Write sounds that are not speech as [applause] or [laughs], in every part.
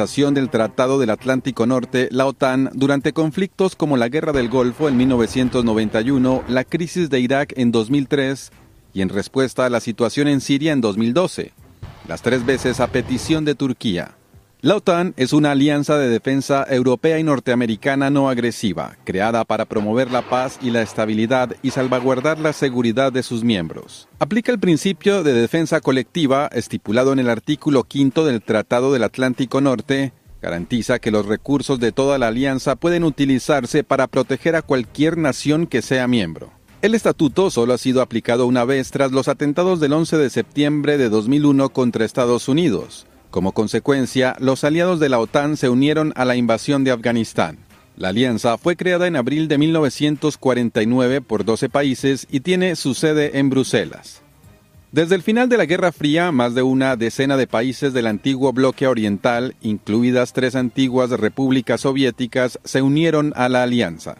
del Tratado del Atlántico Norte, la OTAN, durante conflictos como la Guerra del Golfo en 1991, la crisis de Irak en 2003 y en respuesta a la situación en Siria en 2012, las tres veces a petición de Turquía. La OTAN es una alianza de defensa europea y norteamericana no agresiva, creada para promover la paz y la estabilidad y salvaguardar la seguridad de sus miembros. Aplica el principio de defensa colectiva estipulado en el artículo quinto del Tratado del Atlántico Norte, garantiza que los recursos de toda la alianza pueden utilizarse para proteger a cualquier nación que sea miembro. El estatuto solo ha sido aplicado una vez tras los atentados del 11 de septiembre de 2001 contra Estados Unidos como consecuencia, los aliados de la OTAN se unieron a la invasión de Afganistán. La alianza fue creada en abril de 1949 por 12 países y tiene su sede en Bruselas. Desde el final de la Guerra Fría, más de una decena de países del antiguo bloque oriental, incluidas tres antiguas repúblicas soviéticas, se unieron a la alianza.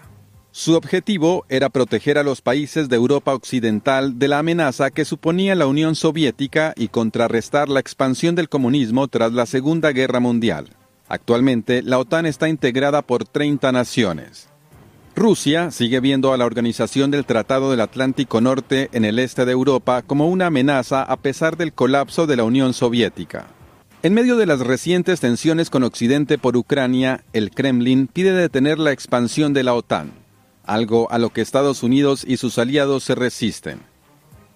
Su objetivo era proteger a los países de Europa Occidental de la amenaza que suponía la Unión Soviética y contrarrestar la expansión del comunismo tras la Segunda Guerra Mundial. Actualmente, la OTAN está integrada por 30 naciones. Rusia sigue viendo a la organización del Tratado del Atlántico Norte en el este de Europa como una amenaza a pesar del colapso de la Unión Soviética. En medio de las recientes tensiones con Occidente por Ucrania, el Kremlin pide detener la expansión de la OTAN algo a lo que Estados Unidos y sus aliados se resisten.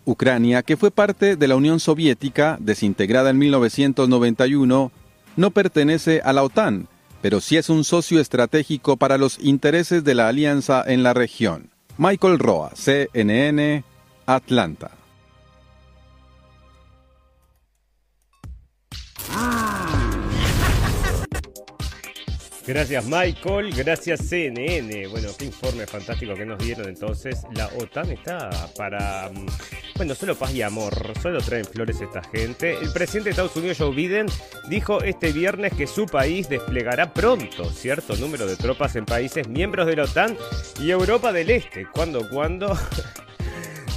Ucrania, que fue parte de la Unión Soviética, desintegrada en 1991, no pertenece a la OTAN, pero sí es un socio estratégico para los intereses de la alianza en la región. Michael Roa, CNN, Atlanta. Gracias Michael, gracias CNN. Bueno, qué informe fantástico que nos dieron entonces. La OTAN está para... Mm, bueno, solo paz y amor, solo traen flores esta gente. El presidente de Estados Unidos, Joe Biden, dijo este viernes que su país desplegará pronto cierto número de tropas en países miembros de la OTAN y Europa del Este. ¿Cuándo? ¿Cuándo? [laughs]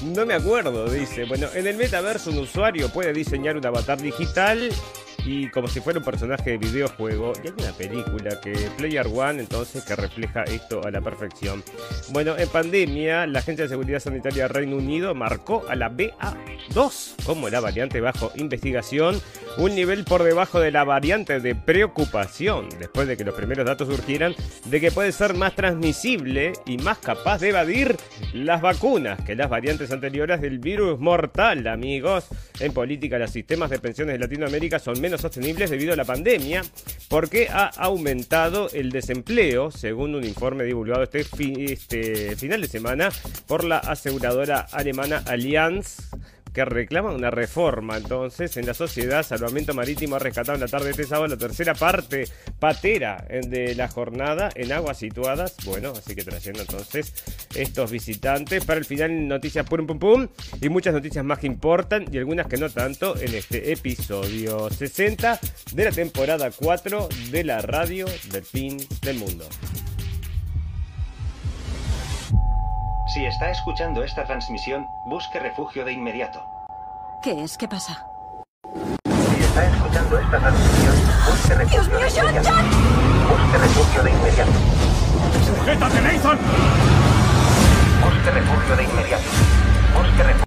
No me acuerdo, dice. Bueno, en el metaverso un usuario puede diseñar un avatar digital y como si fuera un personaje de videojuego. Y hay una película que Player One entonces que refleja esto a la perfección. Bueno, en pandemia, la Agencia de Seguridad Sanitaria del Reino Unido marcó a la BA2 como la variante bajo investigación, un nivel por debajo de la variante de preocupación, después de que los primeros datos surgieran de que puede ser más transmisible y más capaz de evadir las vacunas que las variantes anteriores del virus mortal, amigos. En política, los sistemas de pensiones de Latinoamérica son menos sostenibles debido a la pandemia, porque ha aumentado el desempleo, según un informe divulgado este, este final de semana por la aseguradora alemana Allianz que reclaman una reforma. Entonces, en la sociedad, Salvamento Marítimo ha rescatado en la tarde de este sábado la tercera parte patera de la jornada en aguas situadas. Bueno, así que trayendo entonces estos visitantes. Para el final, noticias pum pum pum y muchas noticias más que importan y algunas que no tanto en este episodio 60 de la temporada 4 de la radio del fin del mundo. Si está escuchando esta transmisión, busque refugio de inmediato. ¿Qué es? ¿Qué pasa? Si está escuchando esta transmisión, busque refugio de inmediato. Busque refugio de inmediato. ¡Sujétate, Nathan! Busque refugio de inmediato. Busque refugio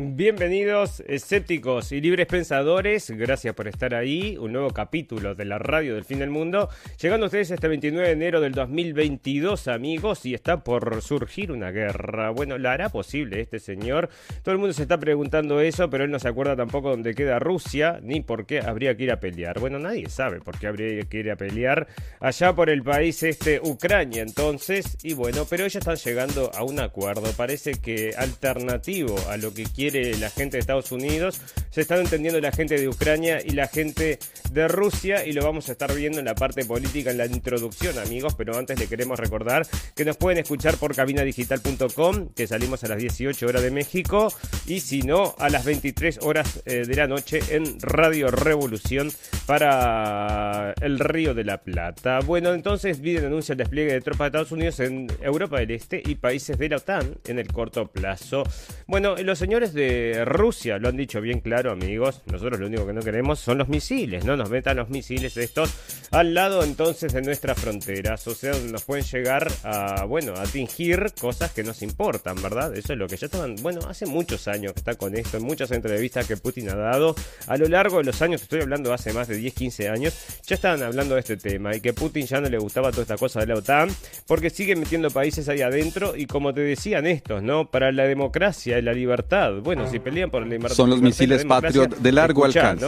Bienvenidos escépticos y libres pensadores, gracias por estar ahí, un nuevo capítulo de la radio del fin del mundo, llegando a ustedes este 29 de enero del 2022 amigos y está por surgir una guerra, bueno, ¿la hará posible este señor? Todo el mundo se está preguntando eso, pero él no se acuerda tampoco dónde queda Rusia, ni por qué habría que ir a pelear, bueno, nadie sabe por qué habría que ir a pelear allá por el país este, Ucrania entonces, y bueno, pero ellos están llegando a un acuerdo, parece que alternativo a lo que quiere quiere la gente de Estados Unidos, se están entendiendo la gente de Ucrania y la gente de Rusia y lo vamos a estar viendo en la parte política, en la introducción, amigos, pero antes le queremos recordar que nos pueden escuchar por cabinadigital.com, que salimos a las 18 horas de México y si no, a las 23 horas eh, de la noche en Radio Revolución para el Río de la Plata. Bueno, entonces Biden anuncia el despliegue de tropas de Estados Unidos en Europa del Este y países de la OTAN en el corto plazo. Bueno, los señores de Rusia lo han dicho bien claro, amigos. Nosotros lo único que no queremos son los misiles, no nos metan los misiles estos al lado entonces de nuestras fronteras, o sea, nos pueden llegar a, bueno, a tingir cosas que nos importan, ¿verdad? Eso es lo que ya estaban, bueno, hace muchos años que está con esto, en muchas entrevistas que Putin ha dado, a lo largo de los años, estoy hablando hace más de 10, 15 años, ya estaban hablando de este tema y que Putin ya no le gustaba toda esta cosa de la OTAN, porque sigue metiendo países ahí adentro y como te decían estos, ¿no? Para la democracia y la libertad. Bueno, si pelean por la libertad. Son los misiles Patriot de largo alcance.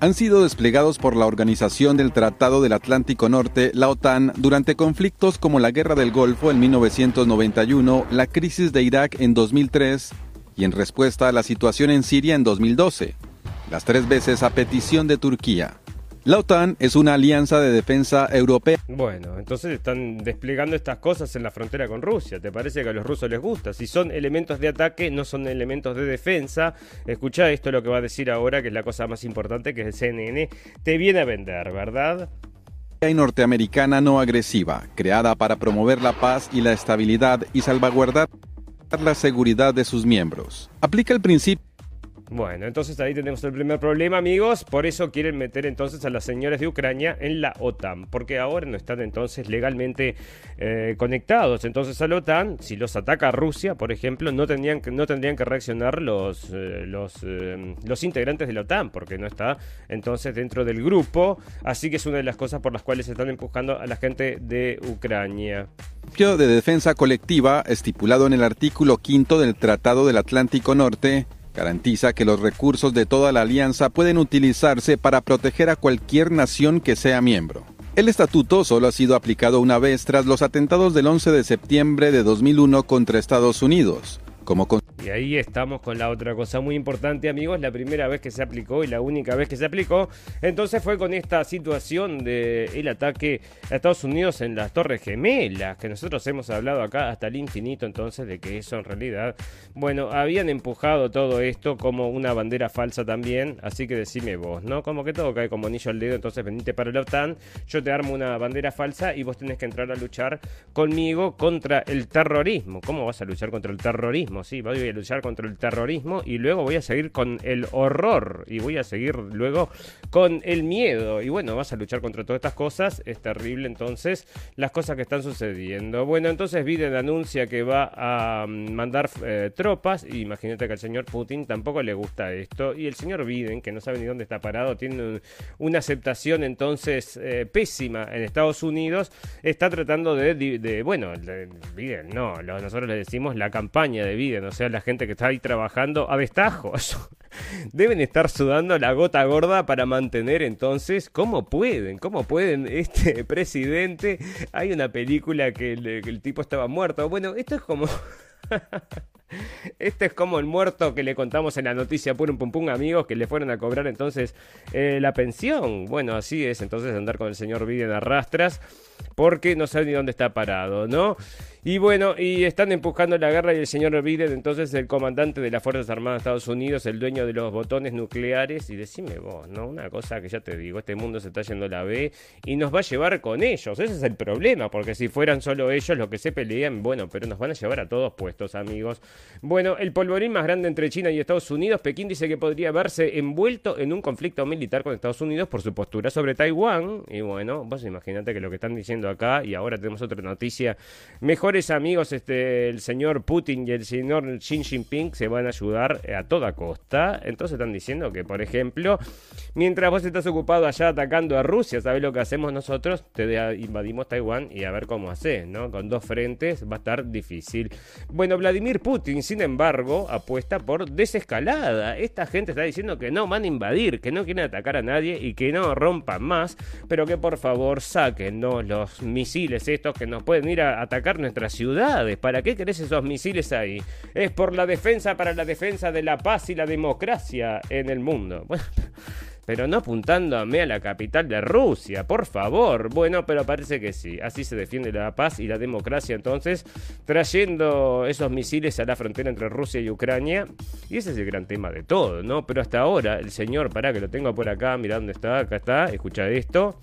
Han sido desplegados por la Organización del Tratado del Atlántico Norte, la OTAN, durante conflictos como la Guerra del Golfo en 1991, la crisis de Irak en 2003 y en respuesta a la situación en Siria en 2012, las tres veces a petición de Turquía. La OTAN es una alianza de defensa europea. Bueno, entonces están desplegando estas cosas en la frontera con Rusia. ¿Te parece que a los rusos les gusta? Si son elementos de ataque, no son elementos de defensa. Escucha esto lo que va a decir ahora, que es la cosa más importante, que es el CNN. Te viene a vender, ¿verdad? y norteamericana no agresiva, creada para promover la paz y la estabilidad y salvaguardar la seguridad de sus miembros. Aplica el principio bueno, entonces ahí tenemos el primer problema, amigos. Por eso quieren meter entonces a las señores de Ucrania en la OTAN, porque ahora no están entonces legalmente eh, conectados. Entonces a la OTAN, si los ataca Rusia, por ejemplo, no tendrían que, no tendrían que reaccionar los, eh, los, eh, los integrantes de la OTAN, porque no está entonces dentro del grupo. Así que es una de las cosas por las cuales se están empujando a la gente de Ucrania de defensa colectiva estipulado en el artículo quinto del Tratado del Atlántico Norte Garantiza que los recursos de toda la alianza pueden utilizarse para proteger a cualquier nación que sea miembro. El estatuto solo ha sido aplicado una vez tras los atentados del 11 de septiembre de 2001 contra Estados Unidos. Y ahí estamos con la otra cosa muy importante, amigos. La primera vez que se aplicó y la única vez que se aplicó, entonces fue con esta situación del el ataque a Estados Unidos en las Torres Gemelas, que nosotros hemos hablado acá hasta el infinito, entonces, de que eso en realidad, bueno, habían empujado todo esto como una bandera falsa también. Así que decime vos, ¿no? Como que todo cae como anillo al dedo, entonces venite para la OTAN, yo te armo una bandera falsa y vos tenés que entrar a luchar conmigo contra el terrorismo. ¿Cómo vas a luchar contra el terrorismo? Sí, voy a luchar contra el terrorismo y luego voy a seguir con el horror y voy a seguir luego con el miedo. Y bueno, vas a luchar contra todas estas cosas. Es terrible entonces las cosas que están sucediendo. Bueno, entonces Biden anuncia que va a mandar eh, tropas. Imagínate que al señor Putin tampoco le gusta esto. Y el señor Biden, que no sabe ni dónde está parado, tiene una aceptación entonces eh, pésima en Estados Unidos. Está tratando de, bueno, Biden, no, nosotros le decimos la campaña de Biden, o sea, la gente que está ahí trabajando a destajos. [laughs] Deben estar sudando la gota gorda para mantener entonces, ¿cómo pueden? ¿Cómo pueden [laughs] este presidente? Hay una película que el, tipo estaba muerto. Bueno, esto es como... [laughs] Este es como el muerto que le contamos en la noticia Pum Pum Pum, amigos, que le fueron a cobrar entonces eh, la pensión. Bueno, así es, entonces andar con el señor Biden a rastras porque no sabe ni dónde está parado, ¿no? Y bueno, y están empujando la guerra y el señor Biden, entonces el comandante de las Fuerzas Armadas de Estados Unidos, el dueño de los botones nucleares, y decime vos, ¿no? Una cosa que ya te digo, este mundo se está yendo la B y nos va a llevar con ellos. Ese es el problema, porque si fueran solo ellos los que se pelean, bueno, pero nos van a llevar a todos puestos, amigos. Bueno, el polvorín más grande entre China y Estados Unidos, Pekín dice que podría verse envuelto en un conflicto militar con Estados Unidos por su postura sobre Taiwán. Y bueno, vos imagínate que lo que están diciendo acá, y ahora tenemos otra noticia, mejores amigos, este, el señor Putin y el señor Xi Jinping se van a ayudar a toda costa. Entonces están diciendo que, por ejemplo, mientras vos estás ocupado allá atacando a Rusia, ¿sabes lo que hacemos nosotros? Te invadimos Taiwán y a ver cómo haces, ¿no? Con dos frentes va a estar difícil. Bueno, Vladimir Putin, sin embargo, apuesta por desescalada. Esta gente está diciendo que no van a invadir, que no quieren atacar a nadie y que no rompan más, pero que por favor saquen los misiles estos que nos pueden ir a atacar nuestras ciudades. ¿Para qué querés esos misiles ahí? Es por la defensa para la defensa de la paz y la democracia en el mundo. [laughs] Pero no apuntándome a la capital de Rusia, por favor. Bueno, pero parece que sí. Así se defiende la paz y la democracia entonces, trayendo esos misiles a la frontera entre Rusia y Ucrania. Y ese es el gran tema de todo, ¿no? Pero hasta ahora, el señor, para que lo tengo por acá, mira dónde está, acá está, escucha esto.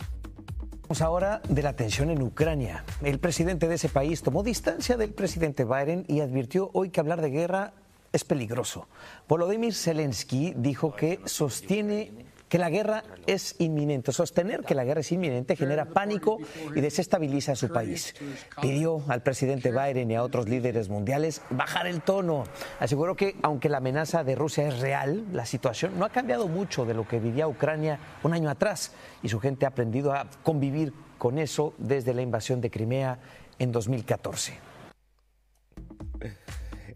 Ahora de la tensión en Ucrania. El presidente de ese país tomó distancia del presidente Biden y advirtió hoy que hablar de guerra es peligroso. Volodymyr Zelensky dijo que sostiene que la guerra es inminente. Sostener que la guerra es inminente genera pánico y desestabiliza a su país. Pidió al presidente Biden y a otros líderes mundiales bajar el tono. Aseguró que aunque la amenaza de Rusia es real, la situación no ha cambiado mucho de lo que vivía Ucrania un año atrás y su gente ha aprendido a convivir con eso desde la invasión de Crimea en 2014.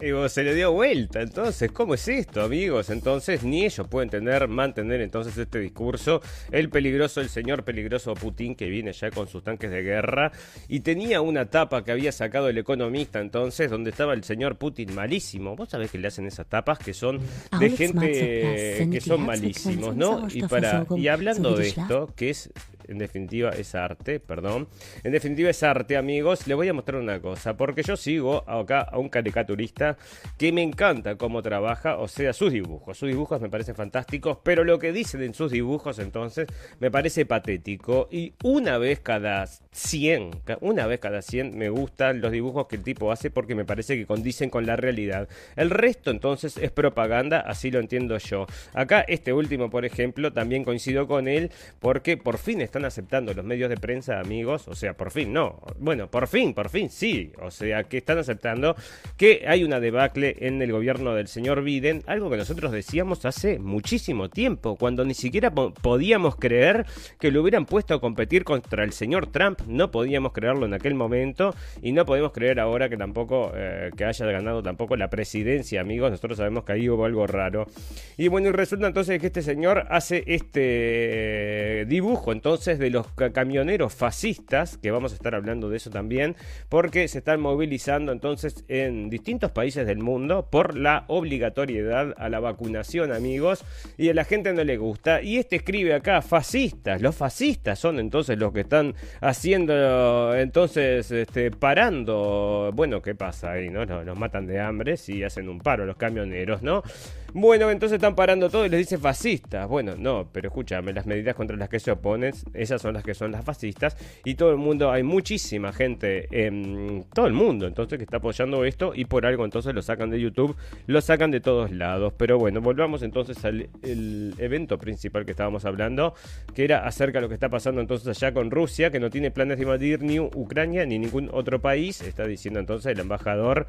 Y se le dio vuelta. Entonces, ¿cómo es esto, amigos? Entonces, ni ellos pueden tener, mantener entonces este discurso. El peligroso, el señor peligroso Putin, que viene ya con sus tanques de guerra. Y tenía una tapa que había sacado el economista entonces, donde estaba el señor Putin malísimo. Vos sabés que le hacen esas tapas que son de gente que son malísimos, ¿no? Y, para, y hablando de esto, que es en definitiva es arte, perdón. En definitiva es arte, amigos. Les voy a mostrar una cosa, porque yo sigo acá a un caricaturista que me encanta cómo trabaja, o sea, sus dibujos. Sus dibujos me parecen fantásticos, pero lo que dicen en sus dibujos entonces me parece patético. Y una vez cada 100, una vez cada 100 me gustan los dibujos que el tipo hace porque me parece que condicen con la realidad. El resto entonces es propaganda, así lo entiendo yo. Acá este último, por ejemplo, también coincido con él porque por fin está aceptando los medios de prensa, amigos, o sea, por fin, no, bueno, por fin, por fin, sí, o sea, que están aceptando que hay una debacle en el gobierno del señor Biden, algo que nosotros decíamos hace muchísimo tiempo, cuando ni siquiera podíamos creer que lo hubieran puesto a competir contra el señor Trump, no podíamos creerlo en aquel momento y no podemos creer ahora que tampoco, eh, que haya ganado tampoco la presidencia, amigos, nosotros sabemos que ahí hubo algo raro. Y bueno, y resulta entonces que este señor hace este dibujo, entonces, de los camioneros fascistas, que vamos a estar hablando de eso también, porque se están movilizando entonces en distintos países del mundo por la obligatoriedad a la vacunación, amigos, y a la gente no le gusta. Y este escribe acá, fascistas, los fascistas son entonces los que están haciendo, entonces, este, parando, bueno, ¿qué pasa ahí? ¿no? Los, matan de hambre y hacen un paro los camioneros, ¿no? Bueno, entonces están parando todo y les dice fascistas. Bueno, no, pero escúchame, las medidas contra las que se oponen esas son las que son las fascistas. Y todo el mundo, hay muchísima gente, en todo el mundo entonces que está apoyando esto y por algo entonces lo sacan de YouTube, lo sacan de todos lados. Pero bueno, volvamos entonces al evento principal que estábamos hablando, que era acerca de lo que está pasando entonces allá con Rusia, que no tiene planes de invadir ni Ucrania ni ningún otro país, está diciendo entonces el embajador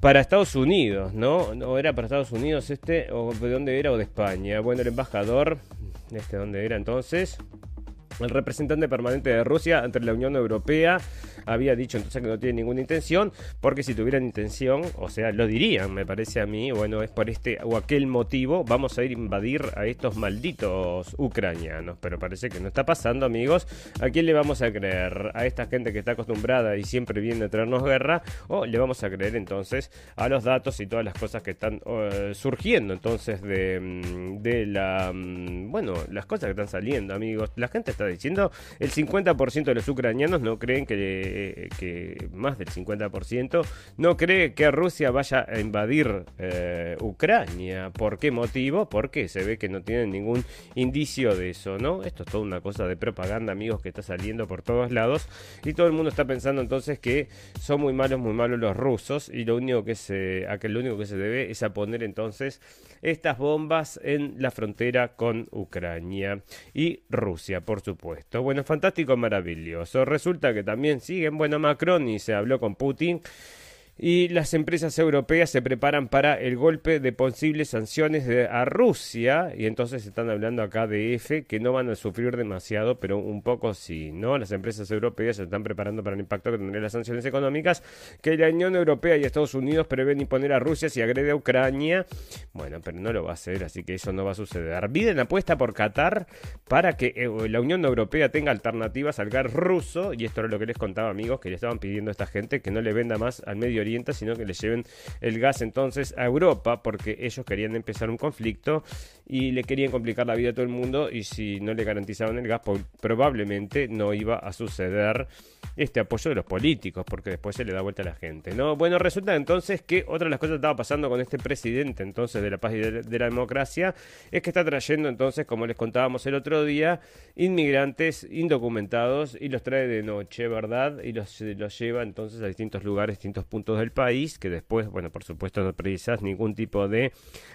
para Estados Unidos, ¿no? ¿No era para Estados Unidos este? ¿O de dónde era? ¿O de España? Bueno, el embajador, ¿este dónde era entonces? El representante permanente de Rusia ante la Unión Europea había dicho entonces que no tiene ninguna intención, porque si tuvieran intención, o sea, lo dirían, me parece a mí, bueno, es por este o aquel motivo, vamos a ir a invadir a estos malditos ucranianos, pero parece que no está pasando, amigos. ¿A quién le vamos a creer? ¿A esta gente que está acostumbrada y siempre viene a traernos guerra? ¿O le vamos a creer entonces a los datos y todas las cosas que están eh, surgiendo entonces de, mm, de la, mm, bueno, las cosas que están saliendo, amigos? La gente está diciendo, el 50% de los ucranianos no creen que, que más del 50% no cree que Rusia vaya a invadir eh, Ucrania. ¿Por qué motivo? Porque se ve que no tienen ningún indicio de eso, ¿no? Esto es toda una cosa de propaganda, amigos, que está saliendo por todos lados y todo el mundo está pensando entonces que son muy malos, muy malos los rusos y lo único que se, a lo único que se debe es a poner entonces estas bombas en la frontera con Ucrania y Rusia, por supuesto puesto. Bueno, fantástico, maravilloso. Resulta que también siguen, bueno, Macron y se habló con Putin. Y las empresas europeas se preparan para el golpe de posibles sanciones de, a Rusia. Y entonces están hablando acá de F, que no van a sufrir demasiado, pero un poco sí, ¿no? Las empresas europeas se están preparando para el impacto que tendrán las sanciones económicas que la Unión Europea y Estados Unidos prevén imponer a Rusia si agrede a Ucrania. Bueno, pero no lo va a hacer, así que eso no va a suceder. Biden apuesta por Qatar para que eh, la Unión Europea tenga alternativas al gas ruso. Y esto era lo que les contaba, amigos, que le estaban pidiendo a esta gente que no le venda más al Medio Sino que le lleven el gas entonces a Europa, porque ellos querían empezar un conflicto y le querían complicar la vida a todo el mundo y si no le garantizaban el gas probablemente no iba a suceder este apoyo de los políticos porque después se le da vuelta a la gente no bueno resulta entonces que otra de las cosas que estaba pasando con este presidente entonces de la paz y de, la democracia es que está trayendo entonces como les contábamos el otro día inmigrantes indocumentados y los trae de noche verdad y los, los lleva entonces a distintos lugares distintos puntos del país que después bueno por supuesto no precisas ningún tipo de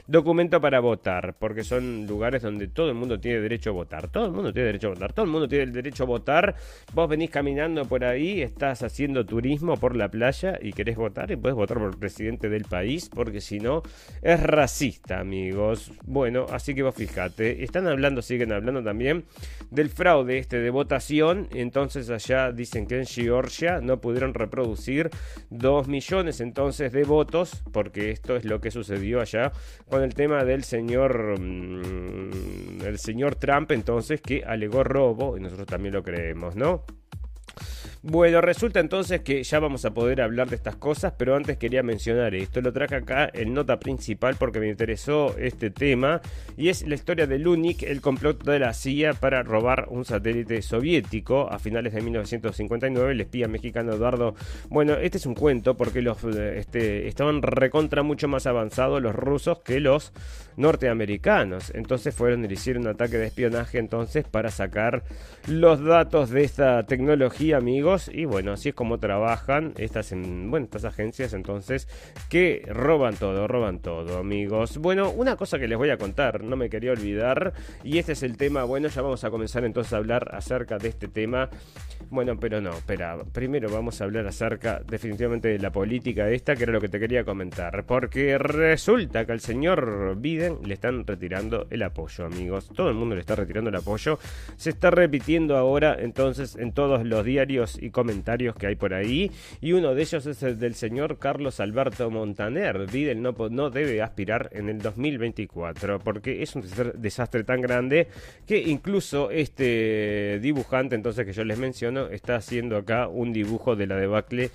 documento para votar porque que son lugares donde todo el mundo tiene derecho a votar. Todo el mundo tiene derecho a votar. Todo el mundo tiene el derecho a votar. Vos venís caminando por ahí, estás haciendo turismo por la playa y querés votar y puedes votar por el presidente del país porque si no es racista, amigos. Bueno, así que vos fijate. Están hablando, siguen hablando también del fraude este de votación. Entonces allá dicen que en Georgia no pudieron reproducir 2 millones entonces de votos porque esto es lo que sucedió allá con el tema del señor Mm, el señor Trump entonces que alegó robo y nosotros también lo creemos, ¿no? Bueno, resulta entonces que ya vamos a poder hablar de estas cosas, pero antes quería mencionar esto. Lo traje acá en nota principal porque me interesó este tema y es la historia de Lunik, el complot de la CIA para robar un satélite soviético a finales de 1959. El espía mexicano Eduardo. Bueno, este es un cuento porque los este, estaban recontra mucho más avanzados los rusos que los norteamericanos. Entonces fueron y hicieron un ataque de espionaje entonces para sacar los datos de esta tecnología, amigos y bueno, así es como trabajan estas, en, bueno, estas agencias entonces que roban todo, roban todo, amigos. Bueno, una cosa que les voy a contar, no me quería olvidar, y este es el tema, bueno, ya vamos a comenzar entonces a hablar acerca de este tema. Bueno, pero no, espera, primero vamos a hablar acerca definitivamente de la política esta, que era lo que te quería comentar, porque resulta que al señor Biden le están retirando el apoyo, amigos. Todo el mundo le está retirando el apoyo. Se está repitiendo ahora entonces en todos los diarios y comentarios que hay por ahí. Y uno de ellos es el del señor Carlos Alberto Montaner. Biden no, no debe aspirar en el 2024 porque es un desastre tan grande que incluso este dibujante entonces que yo les menciono está haciendo acá un dibujo de la debacle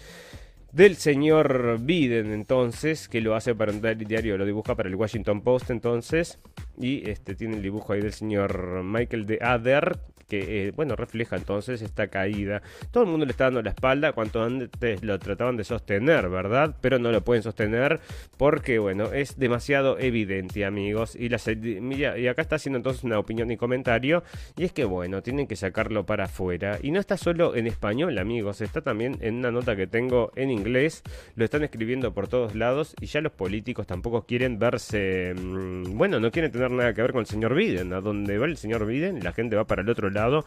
del señor Biden entonces, que lo hace para un diario, lo dibuja para el Washington Post entonces, y este tiene el dibujo ahí del señor Michael de Ader, que, eh, bueno, refleja entonces esta caída. Todo el mundo le está dando la espalda cuanto antes lo trataban de sostener, ¿verdad? Pero no lo pueden sostener porque, bueno, es demasiado evidente, amigos. Y, y acá está haciendo entonces una opinión y comentario. Y es que, bueno, tienen que sacarlo para afuera. Y no está solo en español, amigos. Está también en una nota que tengo en inglés. Lo están escribiendo por todos lados. Y ya los políticos tampoco quieren verse... Mm, bueno, no quieren tener nada que ver con el señor Biden. A donde va el señor Biden, la gente va para el otro lado.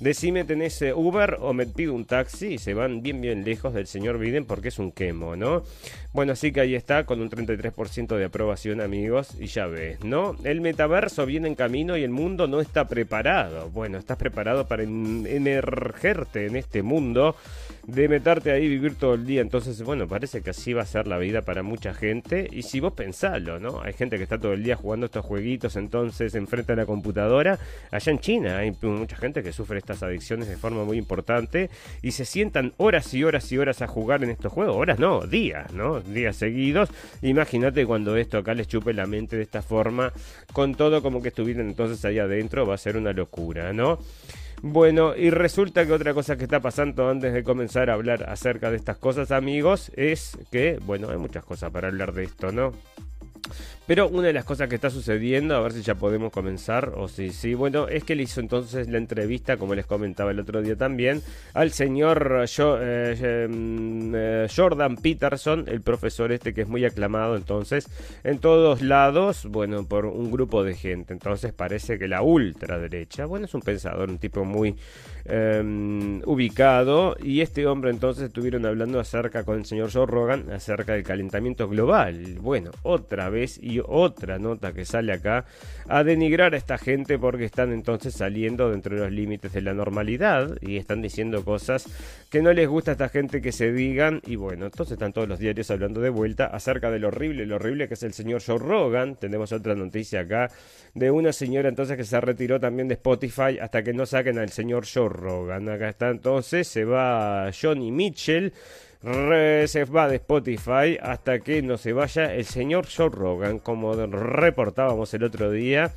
Decime, ¿tenés eh, Uber o me pido un taxi? Y se van bien, bien lejos del señor Biden porque es un quemo, ¿no? Bueno, así que ahí está, con un 33% de aprobación, amigos, y ya ves, ¿no? El metaverso viene en camino y el mundo no está preparado. Bueno, estás preparado para emergerte en este mundo de meterte ahí y vivir todo el día. Entonces, bueno, parece que así va a ser la vida para mucha gente. Y si vos pensalo, ¿no? Hay gente que está todo el día jugando estos jueguitos, entonces enfrente a la computadora. Allá en China hay mucha gente que sufre estas adicciones de forma muy importante y se sientan horas y horas y horas a jugar en estos juegos. Horas no, días, ¿no? Días seguidos. Imagínate cuando esto acá les chupe la mente de esta forma, con todo como que estuvieran entonces ahí adentro, va a ser una locura, ¿no? Bueno, y resulta que otra cosa que está pasando antes de comenzar a hablar acerca de estas cosas, amigos, es que, bueno, hay muchas cosas para hablar de esto, ¿no? Pero una de las cosas que está sucediendo, a ver si ya podemos comenzar, o si sí, bueno, es que le hizo entonces la entrevista, como les comentaba el otro día también, al señor eh, em, eh, Jordan Peterson, el profesor este que es muy aclamado entonces en todos lados, bueno, por un grupo de gente. Entonces parece que la ultraderecha, bueno, es un pensador, un tipo muy em, ubicado, y este hombre entonces estuvieron hablando acerca con el señor Joe Rogan acerca del calentamiento global. Bueno, otra vez y otra nota que sale acá a denigrar a esta gente porque están entonces saliendo dentro de los límites de la normalidad y están diciendo cosas que no les gusta a esta gente que se digan y bueno, entonces están todos los diarios hablando de vuelta acerca de lo horrible, lo horrible que es el señor Joe Rogan. Tenemos otra noticia acá de una señora entonces que se retiró también de Spotify hasta que no saquen al señor Joe Rogan. Acá está entonces, se va Johnny Mitchell se va de Spotify hasta que no se vaya el señor Joe Rogan, como reportábamos el otro día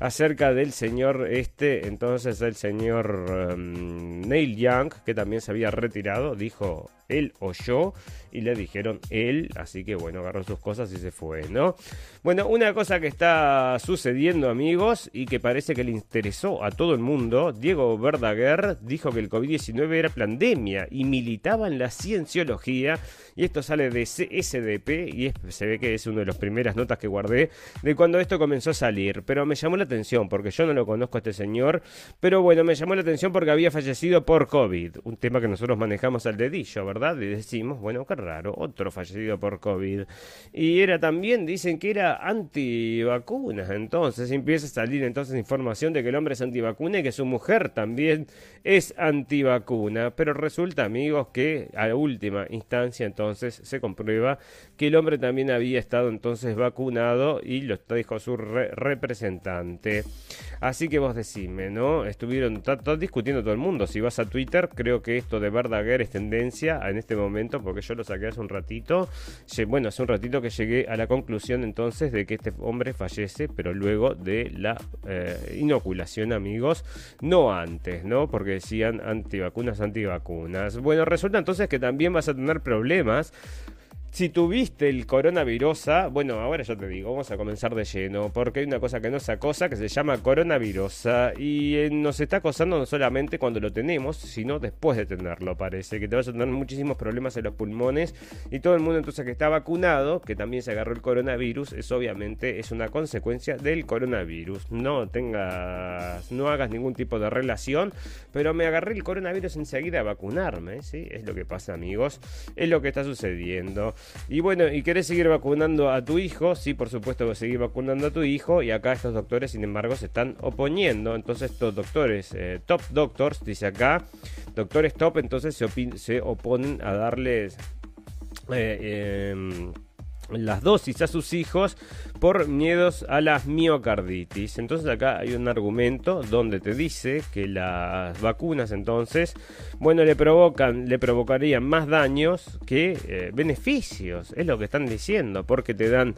acerca del señor este, entonces el señor um, Neil Young, que también se había retirado, dijo él o yo, y le dijeron él, así que bueno, agarró sus cosas y se fue, ¿no? Bueno, una cosa que está sucediendo, amigos, y que parece que le interesó a todo el mundo, Diego Verdaguer dijo que el COVID-19 era pandemia y militaba en la cienciología, y esto sale de SDP, y se ve que es una de las primeras notas que guardé de cuando esto comenzó a salir, pero me llamó la atención, porque yo no lo conozco a este señor, pero bueno, me llamó la atención porque había fallecido por COVID, un tema que nosotros manejamos al dedillo, ¿verdad? Y decimos, bueno, qué raro, otro fallecido por COVID. Y era también, dicen que era antivacunas, entonces empieza a salir entonces información de que el hombre es antivacuna y que su mujer también es antivacuna, pero resulta, amigos, que a última instancia entonces se comprueba que el hombre también había estado entonces vacunado y lo dijo su representante. Así que vos decime, ¿no? Estuvieron discutiendo todo el mundo. Si vas a Twitter, creo que esto de Verdaguer es tendencia en este momento, porque yo lo saqué hace un ratito. Bueno, hace un ratito que llegué a la conclusión entonces de que este hombre fallece, pero luego de la eh, inoculación, amigos, no antes, ¿no? Porque decían antivacunas, antivacunas. Bueno, resulta entonces que también vas a tener problemas si tuviste el coronavirus, bueno, ahora ya te digo, vamos a comenzar de lleno, porque hay una cosa que nos acosa que se llama coronavirus y eh, nos está acosando no solamente cuando lo tenemos, sino después de tenerlo, parece, que te vas a tener muchísimos problemas en los pulmones y todo el mundo entonces que está vacunado, que también se agarró el coronavirus, es obviamente es una consecuencia del coronavirus. No tengas, no hagas ningún tipo de relación, pero me agarré el coronavirus enseguida a vacunarme, ¿sí? Es lo que pasa, amigos, es lo que está sucediendo. Y bueno, ¿y querés seguir vacunando a tu hijo? Sí, por supuesto, seguir vacunando a tu hijo. Y acá estos doctores, sin embargo, se están oponiendo. Entonces, estos doctores, eh, top doctors, dice acá, doctores top, entonces se, se oponen a darles... Eh, em, las dosis a sus hijos por miedos a las miocarditis. Entonces acá hay un argumento donde te dice que las vacunas entonces, bueno, le provocan, le provocarían más daños que eh, beneficios. Es lo que están diciendo, porque te dan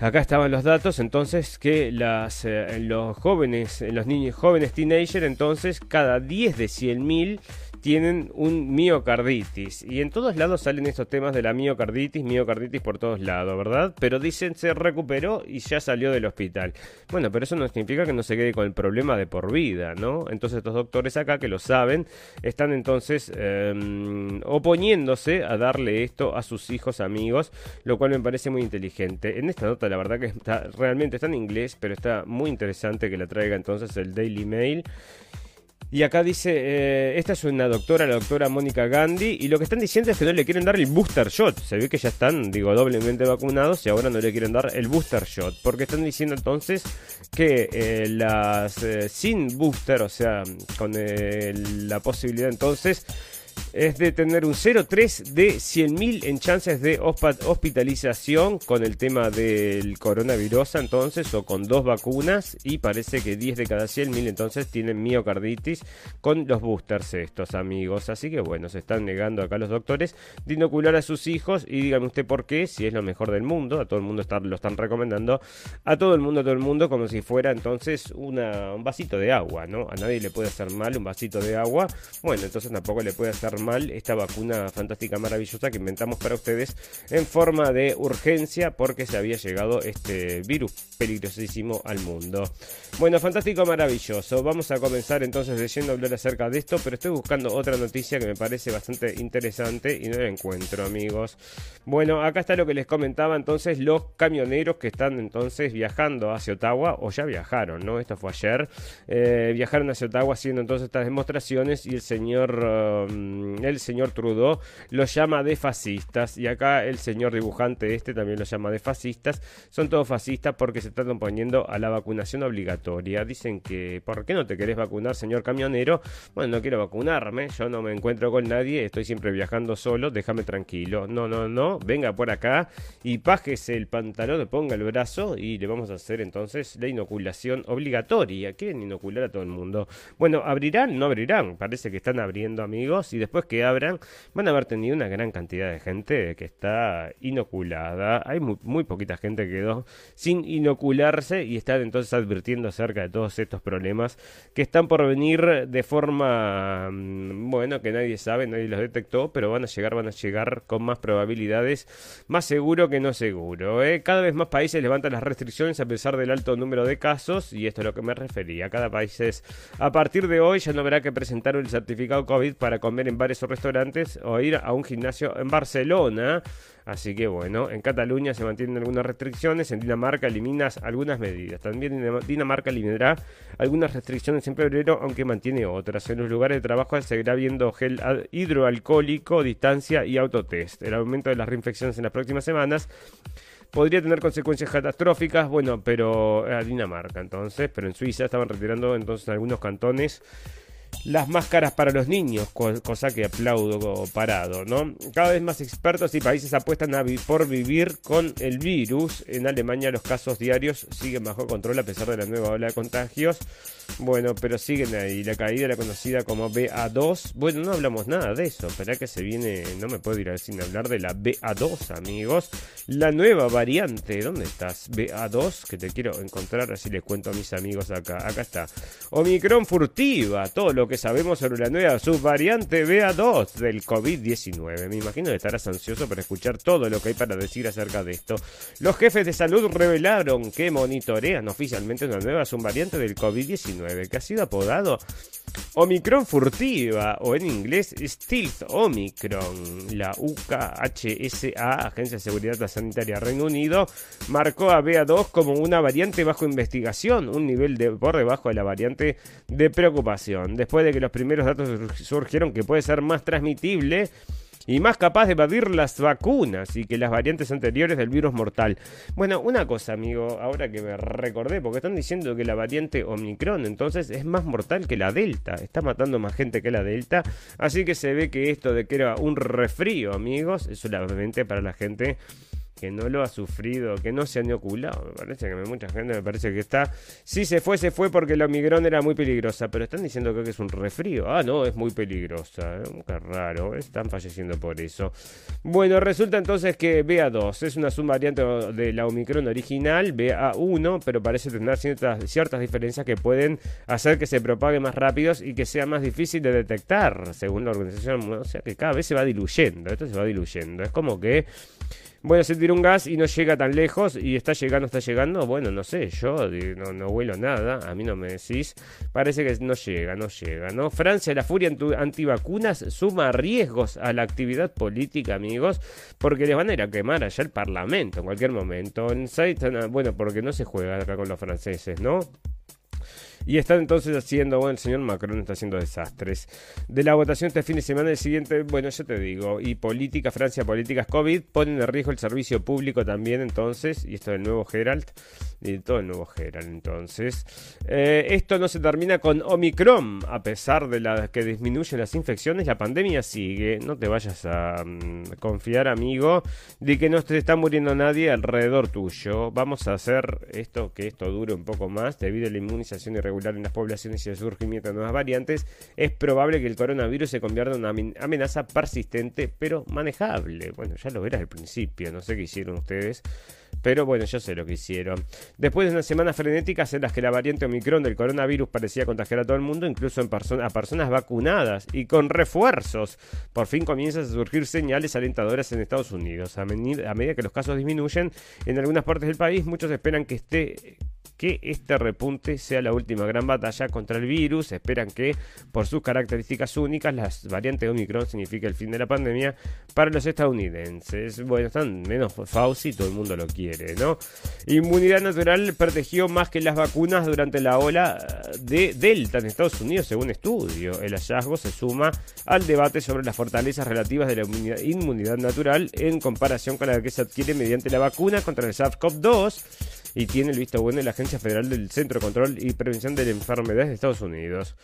Acá estaban los datos, entonces, que las, eh, los jóvenes, los niños jóvenes teenager, entonces, cada 10 de 100.000 tienen un miocarditis. Y en todos lados salen estos temas de la miocarditis, miocarditis por todos lados, ¿verdad? Pero dicen se recuperó y ya salió del hospital. Bueno, pero eso no significa que no se quede con el problema de por vida, ¿no? Entonces estos doctores acá que lo saben, están entonces em, oponiéndose a darle esto a sus hijos amigos, lo cual me parece muy inteligente. En esta nota la verdad que está realmente está en inglés, pero está muy interesante que la traiga entonces el Daily Mail. Y acá dice, eh, esta es una doctora, la doctora Mónica Gandhi, y lo que están diciendo es que no le quieren dar el booster shot. Se ve que ya están, digo, doblemente vacunados y ahora no le quieren dar el booster shot. Porque están diciendo entonces que eh, las eh, sin booster, o sea, con la posibilidad entonces es de tener un 0,3 de 100.000 en chances de hospitalización con el tema del coronavirus entonces o con dos vacunas y parece que 10 de cada 100.000 entonces tienen miocarditis con los boosters estos amigos. Así que bueno, se están negando acá los doctores de inocular a sus hijos y dígame usted por qué, si es lo mejor del mundo, a todo el mundo lo están recomendando, a todo el mundo, a todo el mundo como si fuera entonces un vasito de agua, ¿no? A nadie le puede hacer mal un vasito de agua, bueno, entonces tampoco le puede hacer mal esta vacuna fantástica, maravillosa que inventamos para ustedes en forma de urgencia porque se había llegado este virus peligrosísimo al mundo. Bueno, fantástico, maravilloso. Vamos a comenzar entonces leyendo hablar acerca de esto, pero estoy buscando otra noticia que me parece bastante interesante y no la encuentro, amigos. Bueno, acá está lo que les comentaba entonces los camioneros que están entonces viajando hacia Ottawa o ya viajaron, ¿no? Esto fue ayer. Eh, viajaron hacia Ottawa haciendo entonces estas demostraciones y el señor um, el señor Trudeau los llama de fascistas y acá el señor dibujante este también los llama de fascistas. Son todos fascistas porque se están oponiendo a la vacunación obligatoria. Dicen que ¿por qué no te querés vacunar, señor camionero? Bueno, no quiero vacunarme, yo no me encuentro con nadie, estoy siempre viajando solo, déjame tranquilo. No, no, no, venga por acá y pájese el pantalón, ponga el brazo y le vamos a hacer entonces la inoculación obligatoria. Quieren inocular a todo el mundo. Bueno, ¿abrirán? No abrirán. Parece que están abriendo, amigos. Y después que abran, van a haber tenido una gran cantidad de gente que está inoculada. Hay muy, poquita gente que quedó sin inocularse y están entonces advirtiendo acerca de todos estos problemas que están por venir de forma, mm, bueno, que nadie sabe, nadie los detectó, pero van a llegar, van a llegar con más probabilidades, más seguro que no seguro. ¿eh? Cada vez más países levantan las restricciones a pesar del alto número de casos y esto es lo que me refería. Cada país es, a partir de hoy ya no habrá que presentar el certificado COVID para comer en bares o restaurantes o ir a un gimnasio en Barcelona. Así que bueno, en Cataluña se mantienen algunas restricciones, en Dinamarca eliminas algunas medidas. También Dinamarca eliminará algunas restricciones en febrero, aunque mantiene otras. En los lugares de trabajo seguirá viendo gel hidroalcohólico, distancia y autotest. El aumento de las reinfecciones en las próximas semanas podría tener consecuencias catastróficas, bueno, pero a Dinamarca entonces, pero en Suiza estaban retirando entonces algunos cantones las máscaras para los niños, cosa que aplaudo parado, ¿no? Cada vez más expertos y países apuestan a por vivir con el virus. En Alemania los casos diarios siguen bajo control a pesar de la nueva ola de contagios. Bueno, pero siguen ahí. La caída la conocida como BA2. Bueno, no hablamos nada de eso. Espera que se viene. No me puedo ir sin hablar de la BA2, amigos. La nueva variante. ¿Dónde estás? BA2, que te quiero encontrar. Así les cuento a mis amigos acá. Acá está. Omicron furtiva. Todo lo que sabemos sobre la nueva subvariante BA2 del COVID-19. Me imagino que estarás ansioso para escuchar todo lo que hay para decir acerca de esto. Los jefes de salud revelaron que monitorean oficialmente una nueva subvariante del COVID-19 que ha sido apodado Omicron furtiva o en inglés Stealth Omicron. La UKHSA, Agencia de Seguridad Sanitaria Reino Unido, marcó a BA2 como una variante bajo investigación, un nivel de, por debajo de la variante de preocupación. Después de que los primeros datos surgieron que puede ser más transmitible y más capaz de evadir las vacunas y que las variantes anteriores del virus mortal. Bueno, una cosa, amigo, ahora que me recordé, porque están diciendo que la variante Omicron entonces es más mortal que la Delta, está matando más gente que la Delta, así que se ve que esto de que era un resfrío, amigos, es solamente para la gente que no lo ha sufrido, que no se han inoculado. Me parece que mucha gente me parece que está. Si se fue, se fue porque la Omicron era muy peligrosa, pero están diciendo que es un refrío. Ah, no, es muy peligrosa. ¿eh? Qué raro, están falleciendo por eso. Bueno, resulta entonces que BA2 es una subvariante de la Omicron original, BA1, pero parece tener ciertas, ciertas diferencias que pueden hacer que se propague más rápido y que sea más difícil de detectar, según la organización. O sea que cada vez se va diluyendo, esto se va diluyendo. Es como que voy a sentir un gas y no llega tan lejos y está llegando, está llegando. Bueno, no sé, yo no, no huelo nada, a mí no me decís. Parece que no llega, no llega, ¿no? Francia, la furia antivacunas suma riesgos a la actividad política, amigos, porque les van a ir a quemar allá el parlamento en cualquier momento. En bueno, porque no se juega acá con los franceses, ¿no? Y están entonces haciendo, bueno, el señor Macron está haciendo desastres. De la votación este fin de semana, el siguiente, bueno, yo te digo, y política, Francia, políticas COVID, ponen en riesgo el servicio público también entonces, y esto del nuevo Gerald, y todo el nuevo Gerald entonces. Eh, esto no se termina con Omicron, a pesar de que disminuyen las infecciones, la pandemia sigue, no te vayas a mm, confiar, amigo, de que no te está muriendo nadie alrededor tuyo. Vamos a hacer esto, que esto dure un poco más, debido a la inmunización irregular en las poblaciones y el surgimiento de nuevas variantes, es probable que el coronavirus se convierta en una amenaza persistente pero manejable. Bueno, ya lo verás al principio, no sé qué hicieron ustedes Pero bueno, yo sé lo que hicieron. Después de unas semanas frenéticas en las que la variante Omicron del coronavirus parecía contagiar a todo el mundo, incluso en a personas vacunadas y con refuerzos, por fin comienzan a surgir señales alentadoras en Estados Unidos. A medida que los casos disminuyen en algunas partes del país, muchos esperan que esté que este repunte sea la última gran batalla contra el virus. Esperan que, por sus características únicas, las variantes de Omicron signifique el fin de la pandemia para los estadounidenses. Bueno, están menos Fauci, todo el mundo lo quiere, ¿no? Inmunidad natural protegió más que las vacunas durante la ola de Delta en Estados Unidos, según estudio. El hallazgo se suma al debate sobre las fortalezas relativas de la inmunidad natural en comparación con la que se adquiere mediante la vacuna contra el SARS-CoV-2 y tiene el visto bueno de la Agencia Federal del Centro de Control y Prevención de Enfermedades de Estados Unidos.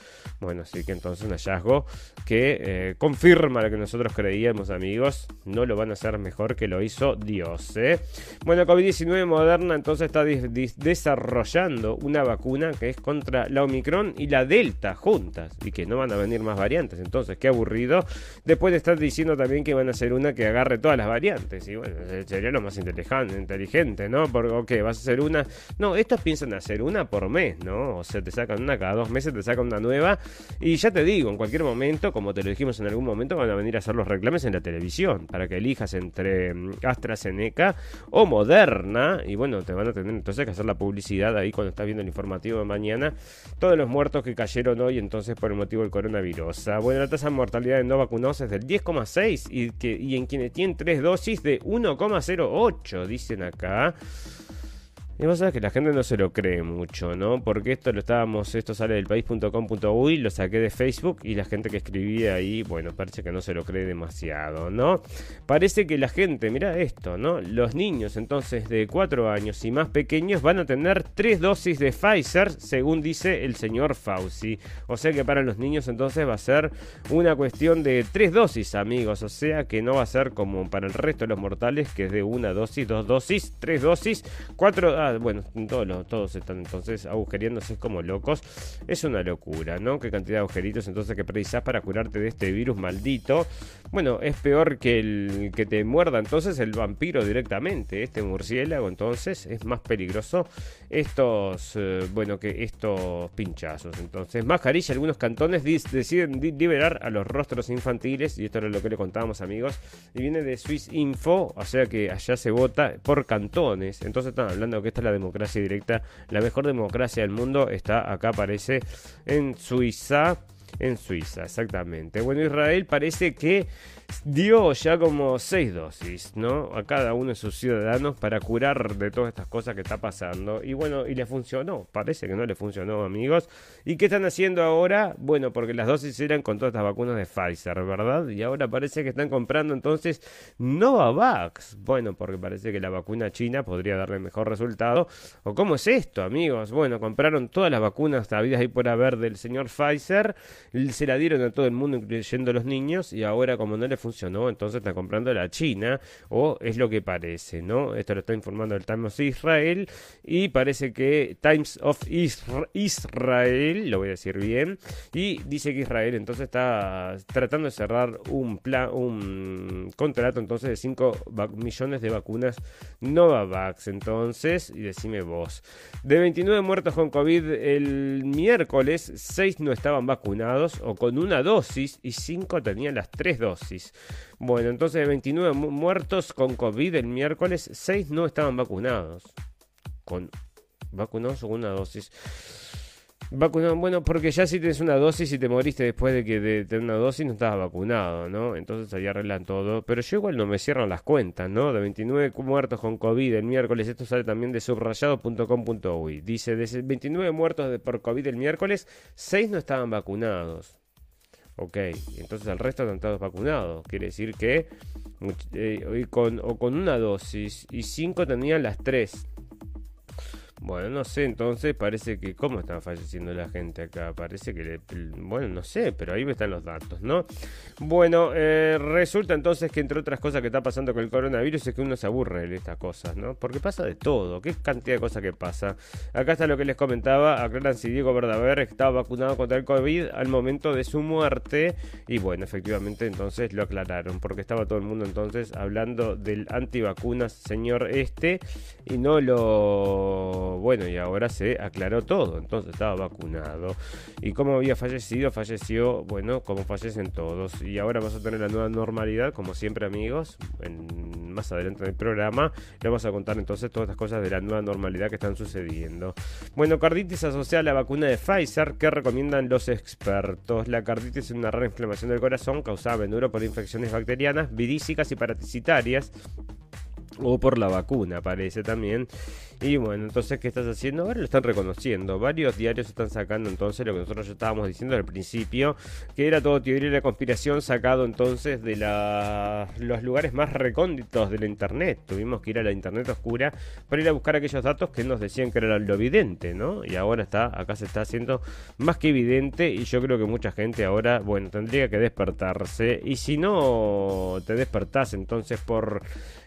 Bueno, así que entonces un hallazgo que eh, confirma lo que nosotros creíamos, amigos. No lo van a hacer mejor que lo hizo Dios. ¿eh? Bueno, COVID-19 Moderna entonces está desarrollando una vacuna que es contra la Omicron y la Delta juntas y que no van a venir más variantes. Entonces, qué aburrido. Después de estar diciendo también que van a hacer una que agarre todas las variantes. Y bueno, sería lo más inteligente, ¿no? Porque, ok, vas a hacer una. No, estos piensan hacer una por mes, ¿no? O sea, te sacan una cada dos meses, te sacan una nueva. Y ya te digo, en cualquier momento, como te lo dijimos en algún momento, van a venir a hacer los reclames en la televisión para que elijas entre mm, AstraZeneca o Moderna. Y bueno, te van a tener entonces que hacer la publicidad ahí cuando estás viendo el informativo de mañana. Todos los muertos que cayeron hoy entonces por el motivo del coronavirus. Ah, bueno, la tasa de mortalidad de no vacunados es del 10,6 y, que, y en quienes tienen tres dosis de 1,08, dicen acá. Y vos sabés que la gente no se lo cree mucho, ¿no? Porque esto lo estábamos, esto sale del país.com.uy, lo saqué de Facebook y la gente que escribía ahí, bueno, parece que no se lo cree demasiado, ¿no? Parece que la gente, mira esto, ¿no? Los niños entonces de 4 años y más pequeños van a tener 3 dosis de Pfizer, según dice el señor Fauci. O sea que para los niños entonces va a ser una cuestión de 3 dosis, amigos. O sea que no va a ser como para el resto de los mortales, que es de una dosis, dos dosis, tres dosis, cuatro bueno, todos, todos están entonces agujereándose como locos. Es una locura, ¿no? Qué cantidad de agujeritos entonces que precisas para curarte de este virus maldito. Bueno, es peor que el que te muerda entonces el vampiro directamente. Este murciélago entonces es más peligroso. Estos, eh, bueno, que estos pinchazos. Entonces, mascarilla, algunos cantones deciden liberar a los rostros infantiles. Y esto es lo que le contábamos amigos. Y viene de Swiss Info, o sea que allá se vota por cantones. Entonces están hablando que esta es la democracia directa, la mejor democracia del mundo está acá, aparece en Suiza. En Suiza, exactamente. Bueno, Israel parece que dio ya como seis dosis, ¿no? A cada uno de sus ciudadanos para curar de todas estas cosas que está pasando. Y bueno, y le funcionó. Parece que no le funcionó, amigos. ¿Y qué están haciendo ahora? Bueno, porque las dosis eran con todas estas vacunas de Pfizer, ¿verdad? Y ahora parece que están comprando entonces Novavax. Bueno, porque parece que la vacuna china podría darle mejor resultado. ¿O cómo es esto, amigos? Bueno, compraron todas las vacunas habidas ahí por haber del señor Pfizer. Se la dieron a todo el mundo, incluyendo a los niños. Y ahora, como no funcionó, entonces está comprando la China, o es lo que parece, ¿no? Esto lo está informando el Times of Israel, y parece que Times of Israel, lo voy a decir bien, y dice que Israel entonces está tratando de cerrar un plan, un contrato entonces de 5 millones de vacunas Novavax, entonces, y decime vos, de 29 muertos con COVID el miércoles, 6 no estaban vacunados o con una dosis y 5 tenían las 3 dosis. Bueno, entonces de 29 muertos con COVID el miércoles, 6 no estaban vacunados. Con vacunados con una dosis. Vacunado, bueno, porque ya si tienes una dosis y te moriste después de que de tener una dosis no estabas vacunado, ¿no? Entonces ahí arreglan todo. Pero yo igual no me cierran las cuentas, ¿no? De 29 muertos con COVID el miércoles, esto sale también de subrayado.com.uy. Dice, de 29 muertos por COVID el miércoles, 6 no estaban vacunados. Ok, entonces el resto están todos vacunados. Quiere decir que eh, con, o con una dosis y cinco tenían las tres. Bueno, no sé, entonces parece que cómo está falleciendo la gente acá. Parece que, bueno, no sé, pero ahí están los datos, ¿no? Bueno, eh, resulta entonces que entre otras cosas que está pasando con el coronavirus es que uno se aburre de estas cosas, ¿no? Porque pasa de todo, qué cantidad de cosas que pasa. Acá está lo que les comentaba, aclaran si Diego Verdaver estaba vacunado contra el COVID al momento de su muerte y bueno, efectivamente entonces lo aclararon porque estaba todo el mundo entonces hablando del antivacunas señor este y no lo bueno, y ahora se aclaró todo, entonces estaba vacunado. ¿Y cómo había fallecido? Falleció, bueno, como fallecen todos. Y ahora vamos a tener la nueva normalidad, como siempre amigos, en, más adelante en el programa. Le vamos a contar entonces todas las cosas de la nueva normalidad que están sucediendo. Bueno, carditis asociada a la vacuna de Pfizer, ¿qué recomiendan los expertos? La carditis es una rara inflamación del corazón causada a menudo por infecciones bacterianas, virísicas y parasitarias o por la vacuna, parece también. Y bueno, entonces, ¿qué estás haciendo? Ahora lo están reconociendo. Varios diarios están sacando entonces lo que nosotros ya estábamos diciendo al principio, que era todo teoría de la conspiración sacado entonces de los lugares más recónditos de la internet. Tuvimos que ir a la internet oscura para ir a buscar aquellos datos que nos decían que era lo evidente, ¿no? Y ahora está, acá se está haciendo más que evidente y yo creo que mucha gente ahora, bueno, tendría que despertarse. Y si no te despertás entonces por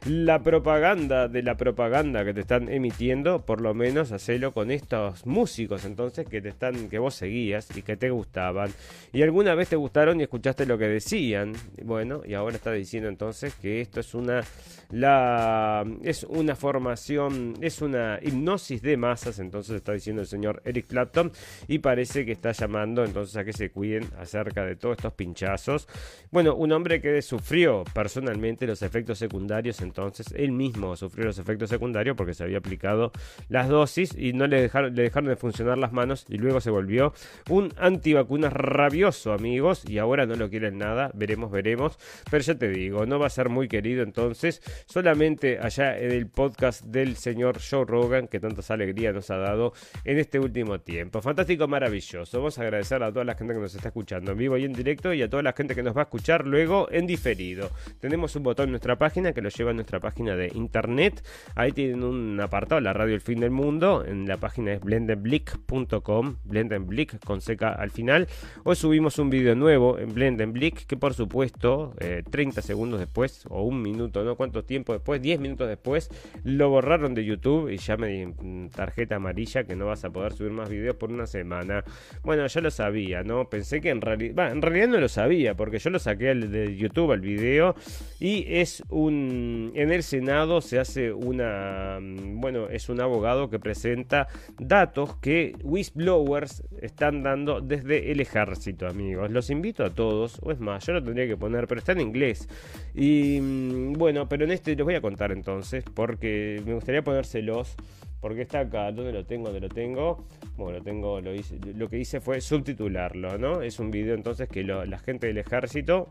la propaganda de la propaganda que te están emitiendo, por lo menos hacelo con estos músicos entonces que te están que vos seguías y que te gustaban y alguna vez te gustaron y escuchaste lo que decían. Bueno, y ahora está diciendo entonces que esto es una la es una formación, es una hipnosis de masas, entonces está diciendo el señor Eric Clapton y parece que está llamando entonces a que se cuiden acerca de todos estos pinchazos. Bueno, un hombre que sufrió personalmente los efectos secundarios entonces él mismo sufrió los efectos secundarios porque se había aplicado las dosis y no le dejaron, le dejaron de funcionar las manos y luego se volvió un antivacunas rabioso, amigos, y ahora no lo quieren nada, veremos, veremos, pero ya te digo, no va a ser muy querido entonces, solamente allá en el podcast del señor Joe Rogan, que tantas alegrías nos ha dado en este último tiempo. Fantástico, maravilloso. Vamos a agradecer a toda la gente que nos está escuchando en vivo y en directo y a toda la gente que nos va a escuchar luego en diferido. Tenemos un botón en nuestra página que lo lleva a nuestra página de internet. Ahí tienen un apartado, la radio El Fin del Mundo. En la página es blendenblick.com, blendenblick con seca al final. Hoy subimos un video nuevo en Blendenblick que por supuesto 30 eh, segundos después o un minuto, ¿no? ¿Cuánto tiempo después? 10 minutos después lo borraron de YouTube y ya me di tarjeta amarilla que no vas a poder subir más videos por una semana. Bueno, ya lo sabía, ¿no? Pensé que en realidad, en realidad no lo sabía porque yo lo saqué de YouTube al video y es un en el Se hace una bueno, es un abogado que presenta datos que whistleblowers están dando desde el ejército, amigos. Los invito a todos, o es más, yo lo tendría que poner, pero está en inglés. Y mm, bueno, pero en este les voy a contar entonces, porque me gustaría ponérselos. Porque está acá, ¿dónde lo tengo? ¿Dónde lo tengo? Bueno, lo tengo, lo, hice, lo que hice fue subtitularlo, ¿no? Es un video entonces que la gente del ejército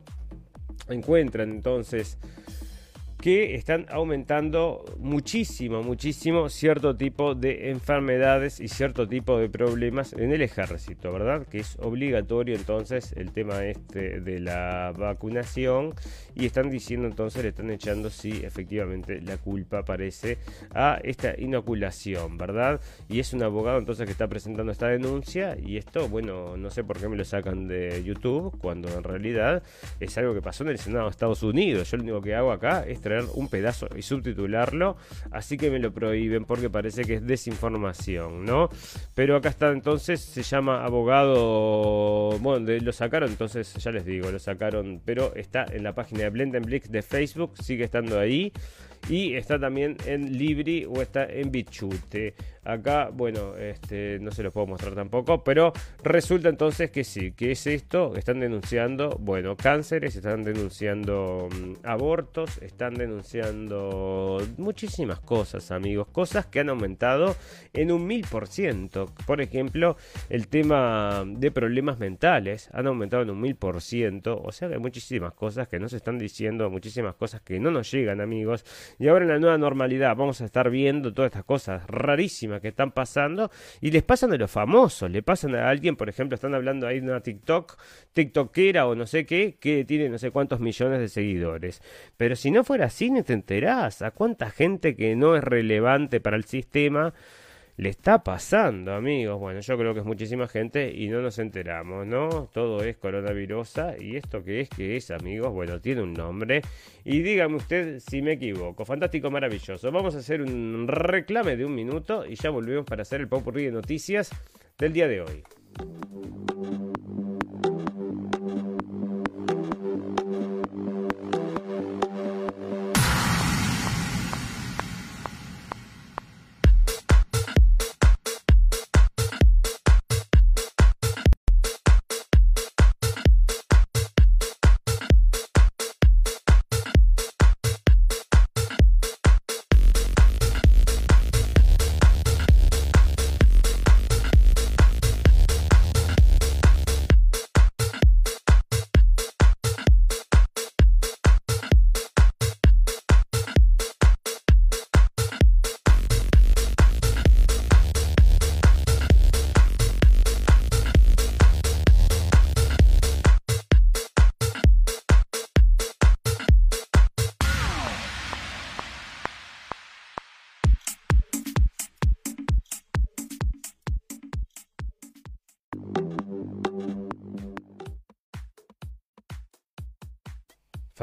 encuentran entonces que están aumentando muchísimo, muchísimo cierto tipo de enfermedades y cierto tipo de problemas en el ejército, ¿verdad? Que es obligatorio entonces el tema este de la vacunación y están diciendo entonces, le están echando sí, efectivamente la culpa parece a esta inoculación, ¿verdad? Y es un abogado entonces que está presentando esta denuncia y esto, bueno, no sé por qué me lo sacan de YouTube cuando en realidad es algo que pasó en el Senado de Estados Unidos. Yo lo único que hago acá es traer un pedazo y subtitularlo, así que me lo prohíben porque parece que es desinformación, ¿no? Pero acá está entonces, se llama abogado, bueno, lo sacaron, entonces ya les digo, lo sacaron, pero está en la página de Blendenblick de Facebook, sigue estando ahí. Y está también en Libri o está en Bichute. Acá, bueno, este, no se los puedo mostrar tampoco, pero resulta entonces que sí, que es esto, están denunciando, bueno, cánceres, están denunciando mm, abortos, están denunciando muchísimas cosas, amigos, cosas que han aumentado en un mil por ciento. Por ejemplo, el tema de problemas mentales han aumentado en un mil por ciento, o sea que hay muchísimas cosas que no se están diciendo, muchísimas cosas que no nos llegan, amigos, y ahora en la nueva normalidad vamos a estar viendo todas estas cosas rarísimas que están pasando y les pasan a los famosos, le pasan a alguien, por ejemplo, están hablando ahí de una TikTok, TikTokera o no sé qué, que tiene no sé cuántos millones de seguidores. Pero si no fuera así, ni te enterás a cuánta gente que no es relevante para el sistema le está pasando, amigos? Bueno, yo creo que es muchísima gente y no nos enteramos, ¿no? Todo es coronavirusa y esto que es, que es, amigos, bueno, tiene un nombre. Y dígame usted si me equivoco. Fantástico, maravilloso. Vamos a hacer un reclame de un minuto y ya volvemos para hacer el popurrí de noticias del día de hoy.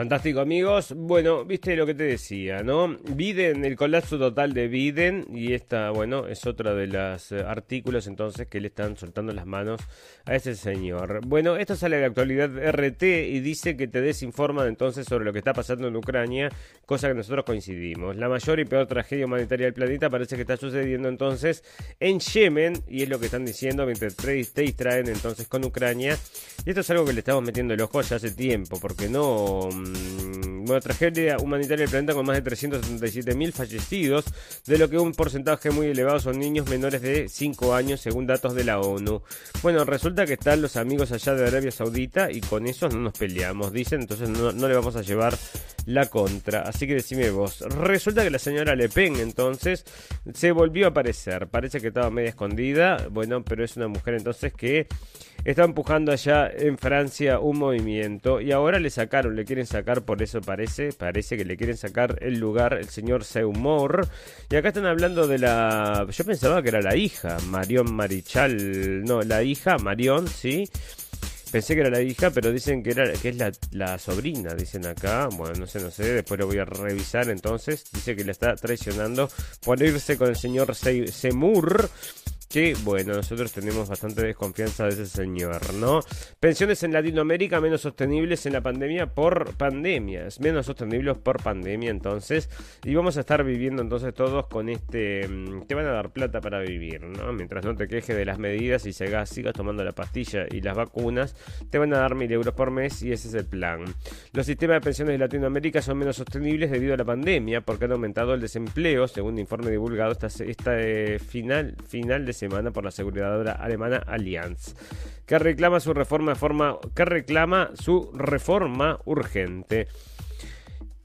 Fantástico amigos. Bueno, viste lo que te decía, ¿no? Biden, el colapso total de Biden y esta, bueno, es otra de los eh, artículos entonces que le están soltando las manos a ese señor. Bueno, esto sale de la actualidad RT y dice que te desinforman entonces sobre lo que está pasando en Ucrania, cosa que nosotros coincidimos. La mayor y peor tragedia humanitaria del planeta parece que está sucediendo entonces en Yemen y es lo que están diciendo mientras te distraen entonces con Ucrania. Y esto es algo que le estamos metiendo el ojo ya hace tiempo, porque no Mm, bueno, tragedia humanitaria del planeta con más de 377.000 fallecidos, de lo que un porcentaje muy elevado son niños menores de 5 años, según datos de la ONU. Bueno, resulta que están los amigos allá de Arabia Saudita y con esos no nos peleamos, dicen, entonces no, no le vamos a llevar la contra. Así que decime vos. Resulta que la señora Le Pen entonces se volvió a aparecer. Parece que estaba media escondida. Bueno, pero es una mujer entonces que está empujando allá en Francia un movimiento y ahora le sacaron, le quieren sacar, por eso parece, parece que le quieren sacar el lugar el señor Seymour. Y acá están hablando de la, yo pensaba que era la hija, Marion Marichal, no, la hija, Marion, sí. Pensé que era la hija, pero dicen que era que es la, la, sobrina, dicen acá. Bueno, no sé, no sé, después lo voy a revisar entonces. Dice que le está traicionando por irse con el señor Seymour que, bueno, nosotros tenemos bastante desconfianza de ese señor, ¿no? Pensiones en Latinoamérica menos sostenibles en la pandemia por pandemias, menos sostenibles por pandemia, entonces, y vamos a estar viviendo entonces todos con este, mm, te van a dar plata para vivir, ¿no? Mientras no te quejes de las medidas y sigas, sigas tomando la pastilla y las vacunas, te van a dar mil euros por mes y ese es el plan. Los sistemas de pensiones de Latinoamérica son menos sostenibles debido a la pandemia porque han aumentado el desempleo, según el informe divulgado esta, esta eh, final, final de semana por la aseguradora alemana Allianz, que reclama su reforma, forma, que reclama su reforma urgente.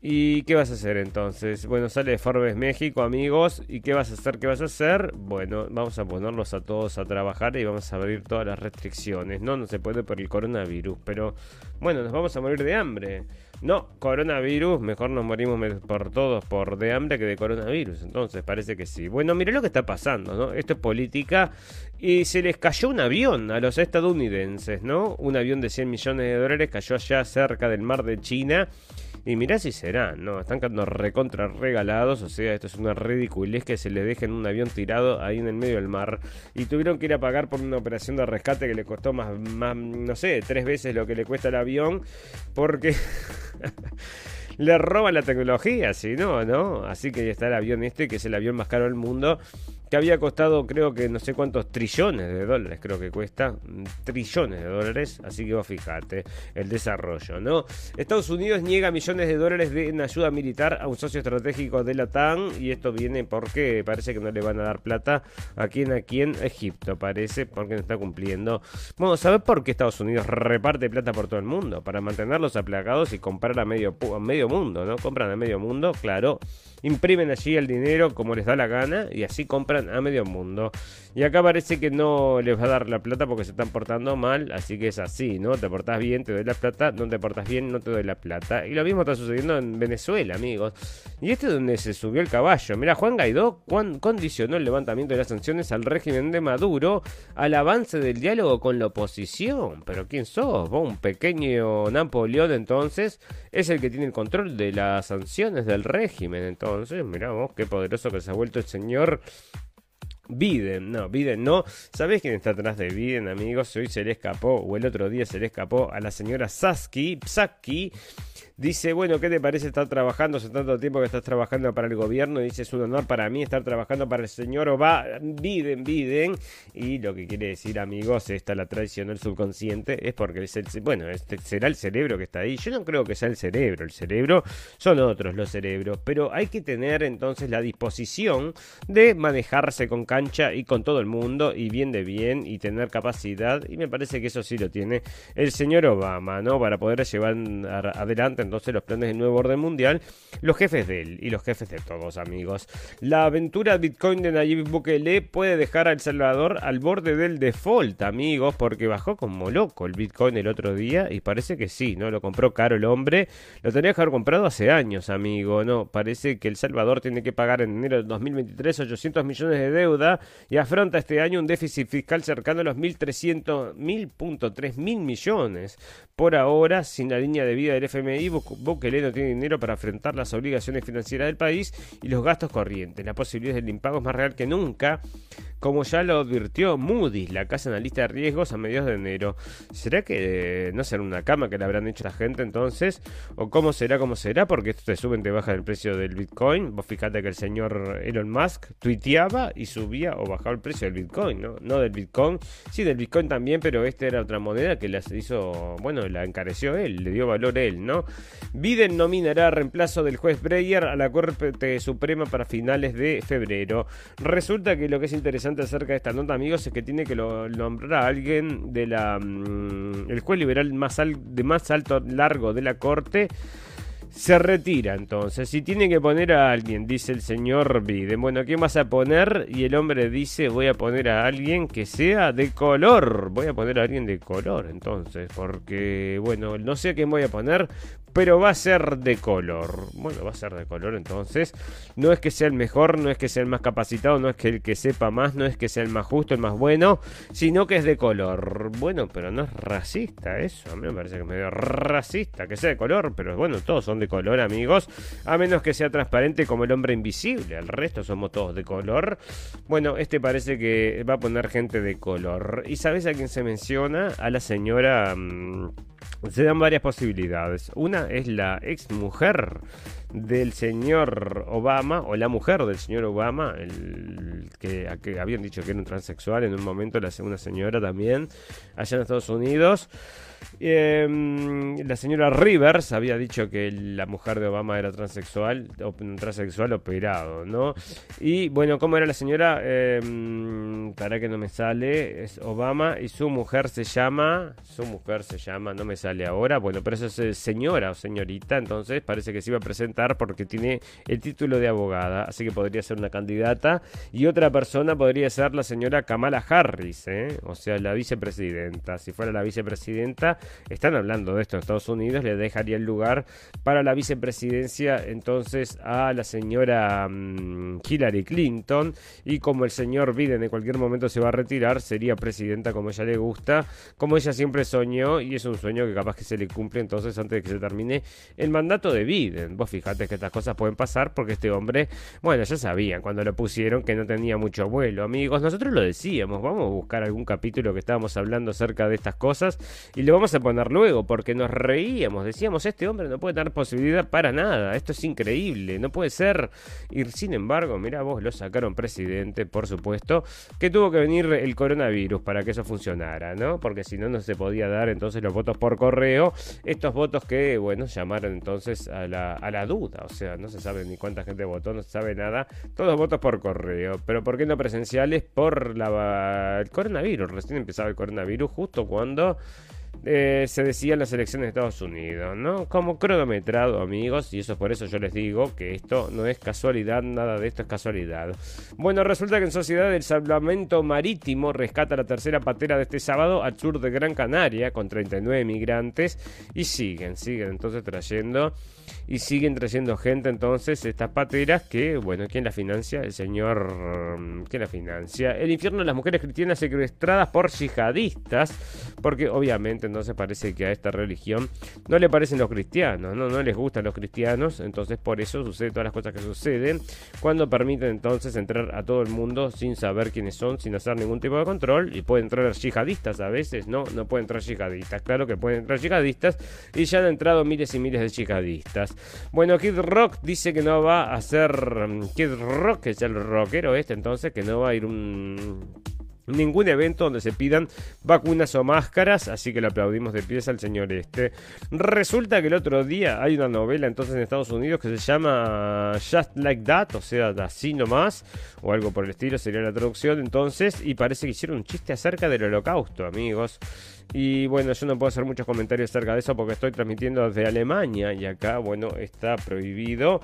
¿Y qué vas a hacer entonces? Bueno, sale Forbes México, amigos. ¿Y qué vas a hacer? ¿Qué vas a hacer? Bueno, vamos a ponerlos a todos a trabajar y vamos a abrir todas las restricciones. No, no se puede por el coronavirus, pero bueno, nos vamos a morir de hambre. No, coronavirus, mejor nos morimos por todos por de hambre que de coronavirus. Entonces, parece que sí. Bueno, mire lo que está pasando, ¿no? Esto es política. Y se les cayó un avión a los estadounidenses, ¿no? Un avión de 100 millones de dólares cayó allá cerca del mar de China. Y mirá si será, ¿no? Están quedando recontra regalados, o sea, esto es una ridiculez que se les dejen un avión tirado ahí en el medio del mar. Y tuvieron que ir a pagar por una operación de rescate que le costó más, más no sé, tres veces lo que le cuesta el avión, porque... [laughs] le roban la tecnología, si no, ¿no? Así que ya está el avión este, que es el avión más caro del mundo, que había costado creo que no sé cuántos trillones de dólares, creo que cuesta, trillones de dólares, así que vos fijate el desarrollo, ¿no? Estados Unidos niega millones de dólares de, en ayuda militar a un socio estratégico de la TAN y esto viene porque parece que no le van a dar plata a quien aquí en Egipto, parece, porque no está cumpliendo. A ver por qué Estados Unidos reparte plata por todo el mundo, para mantenerlos aplacados y comprar a medio, a medio mundo, ¿no? Compran a medio mundo, claro imprimen allí el dinero como les da la gana y así compran a medio mundo. Y acá parece que no les va a dar la plata porque se están portando mal, así que es así, ¿no? Te portas bien, te doy la plata, no te portas bien, no te doy la plata. Y lo mismo está sucediendo en Venezuela, amigos. Y este es donde se subió el caballo. Mira, Juan Guaidó condicionó el levantamiento de las sanciones al régimen de Maduro al avance del diálogo con la oposición. Pero ¿quién sos? Vos, un pequeño Napoleón entonces, es el que tiene el control de las sanciones del régimen. Entonces, mirá vos, qué poderoso que se ha vuelto el señor Biden, no, Biden no. ¿Sabés quién está atrás de Biden, amigos? Hoy se le escapó, o el otro día se le escapó a la señora Sasky, Psaki, Dice, bueno, ¿qué te parece estar trabajando hace tanto tiempo que estás trabajando para el gobierno? Dice, es un honor para mí estar trabajando para el señor Obama, Biden, Biden. Y lo que quiere decir, amigos, esta la tradición del subconsciente, es porque el, bueno, este será el cerebro que está ahí. Yo no creo que sea el cerebro, el cerebro son otros los cerebros, pero hay que tener entonces la disposición de manejarse con cancha y con todo el mundo y bien de bien y tener capacidad. Y me parece que eso sí lo tiene el señor Obama, ¿no? Para poder llevar adelante entonces los planes del nuevo orden mundial, los jefes de él y los jefes de todos, amigos. La aventura Bitcoin de Nayib Bukele puede dejar a El Salvador al borde del default, amigos, porque bajó como loco el Bitcoin el otro día y parece que sí, ¿no? Lo compró caro el hombre, lo tenía que haber comprado hace años, amigo, ¿no? Parece que El Salvador tiene que pagar en enero de 2023 800 millones de deuda y afronta este año un déficit fiscal cercano a los 1.300, 1.3 mil millones. Por ahora, sin la línea de vida del FMI, Bukele no tiene dinero para enfrentar las obligaciones financieras del país y los gastos corrientes. La posibilidad del impago es más real que nunca como ya lo advirtió Moody's, la casa analista de riesgos, a mediados de enero. ¿Será que no será una cama que le habrán hecho la gente entonces? ¿O cómo será, cómo será? Porque esto te sube y te baja el precio del Bitcoin. Vos fíjate que el señor Elon Musk tuiteaba y subía o bajaba el precio del Bitcoin, ¿no? No del Bitcoin, sí del Bitcoin también, pero esta era otra moneda que la hizo, bueno, la encareció él, le dio valor él, ¿no? Biden nominará reemplazo del juez Breyer a la Corte Suprema para finales de febrero. Resulta que lo que es interesante acerca de esta nota, amigos, es que tiene que nombrar a alguien de la mm, el juez liberal más de más alto largo de la corte. Se retira entonces. Si tiene que poner a alguien, dice el señor Biden. Bueno, ¿quién vas a poner? Y el hombre dice, voy a poner a alguien que sea de color. Voy a poner a alguien de color entonces. Porque, bueno, no sé a quién voy a poner pero va a ser de color. Bueno, va a ser de color entonces. No es que sea el mejor, no es que sea el más capacitado, no es que el que sepa más, no es que sea el más justo, el más bueno, sino que es de color. Bueno, pero no es racista eso. A mí me parece que es medio racista que sea de color, pero bueno, todos son de color, amigos. A menos que sea transparente como el hombre invisible. El resto somos todos de color. Bueno, este parece que va a poner gente de color. ¿Y sabes a quién se menciona? A la señora... Mm, se dan varias posibilidades. Una es la ex mujer del señor Obama, o la mujer del señor Obama, el que, que habían dicho que era un transexual en un momento, la segunda señora también, allá en Estados Unidos. Em, la señora Rivers había dicho que la mujer de Obama era transexual, transexual operado, ¿no? Y bueno, ¿cómo era la señora? Em, para que no me sale, es Obama y su mujer se llama, su mujer se llama, no me sale ahora, bueno, pero eso es eh, señora o señorita, entonces parece que se iba a presentar porque tiene el título de abogada, así que podría ser una candidata. Y otra persona podría ser la señora Kamala Harris, ¿eh? o sea, la vicepresidenta. Si fuera la vicepresidenta, están hablando de esto en Estados Unidos, le dejaría el lugar para la vicepresidencia entonces a la señora mm, Hillary Clinton y como el señor Biden en cualquier momento se va a retirar, sería presidenta como ella le gusta, como ella siempre soñó y es un sueño que capaz que se le cumple entonces antes de que se termine el mandato de Biden. Vos fijate que estas cosas pueden pasar porque este hombre, bueno, ya sabían cuando lo pusieron que no tenía mucho vuelo, amigos. Nosotros lo decíamos, vamos a buscar algún capítulo que estábamos hablando acerca de estas cosas y luego vamos a poner luego, porque nos reíamos, decíamos, este hombre no puede tener posibilidad para nada, esto es increíble, no puede ser. Y sin embargo, mira vos, lo sacaron presidente, por supuesto, que tuvo que venir el coronavirus para que eso funcionara, ¿no? Porque si no, no se podía dar entonces los votos por correo, estos votos que, bueno, llamaron entonces a la, a la duda, o sea, no se sabe ni cuánta gente votó, no se sabe nada, todos votos por correo, pero ¿por qué no presenciales? Por la, el coronavirus, recién empezaba el coronavirus justo cuando eh, se decía en las elecciones de Estados Unidos, ¿no? Como cronometrado, amigos, y eso por eso yo les digo que esto no es casualidad, nada de esto es casualidad. Bueno, resulta que en Sociedad del Salvamento Marítimo rescata la tercera patera de este sábado al sur de Gran Canaria con 39 migrantes y siguen, siguen entonces trayendo y siguen trayendo gente entonces estas pateras que, bueno, ¿quién la financia? El señor... ¿Quién la financia? El infierno de las mujeres cristianas secuestradas por yihadistas, porque obviamente entonces parece que a esta religión no le parecen los cristianos, no, no les gustan los cristianos, entonces por eso sucede todas las cosas que suceden cuando permiten entonces entrar a todo el mundo sin saber quiénes son, sin hacer ningún tipo de control y pueden entrar yihadistas a veces, no, no pueden entrar yihadistas, claro que pueden entrar yihadistas y ya han entrado miles y miles de yihadistas. Bueno, Kid Rock dice que no va a ser mm, Kid Rock, que es el rockero este entonces, que no va a ir un ningún evento donde se pidan vacunas o máscaras, así que le aplaudimos de pies al señor este. Resulta que el otro día hay una novela entonces en Estados Unidos que se llama Just Like That, o sea, así nomás, o algo por el estilo sería la traducción entonces, y parece que hicieron un chiste acerca del holocausto, amigos. Y bueno, yo no puedo hacer muchos comentarios acerca de eso porque estoy transmitiendo desde Alemania y acá, bueno, está prohibido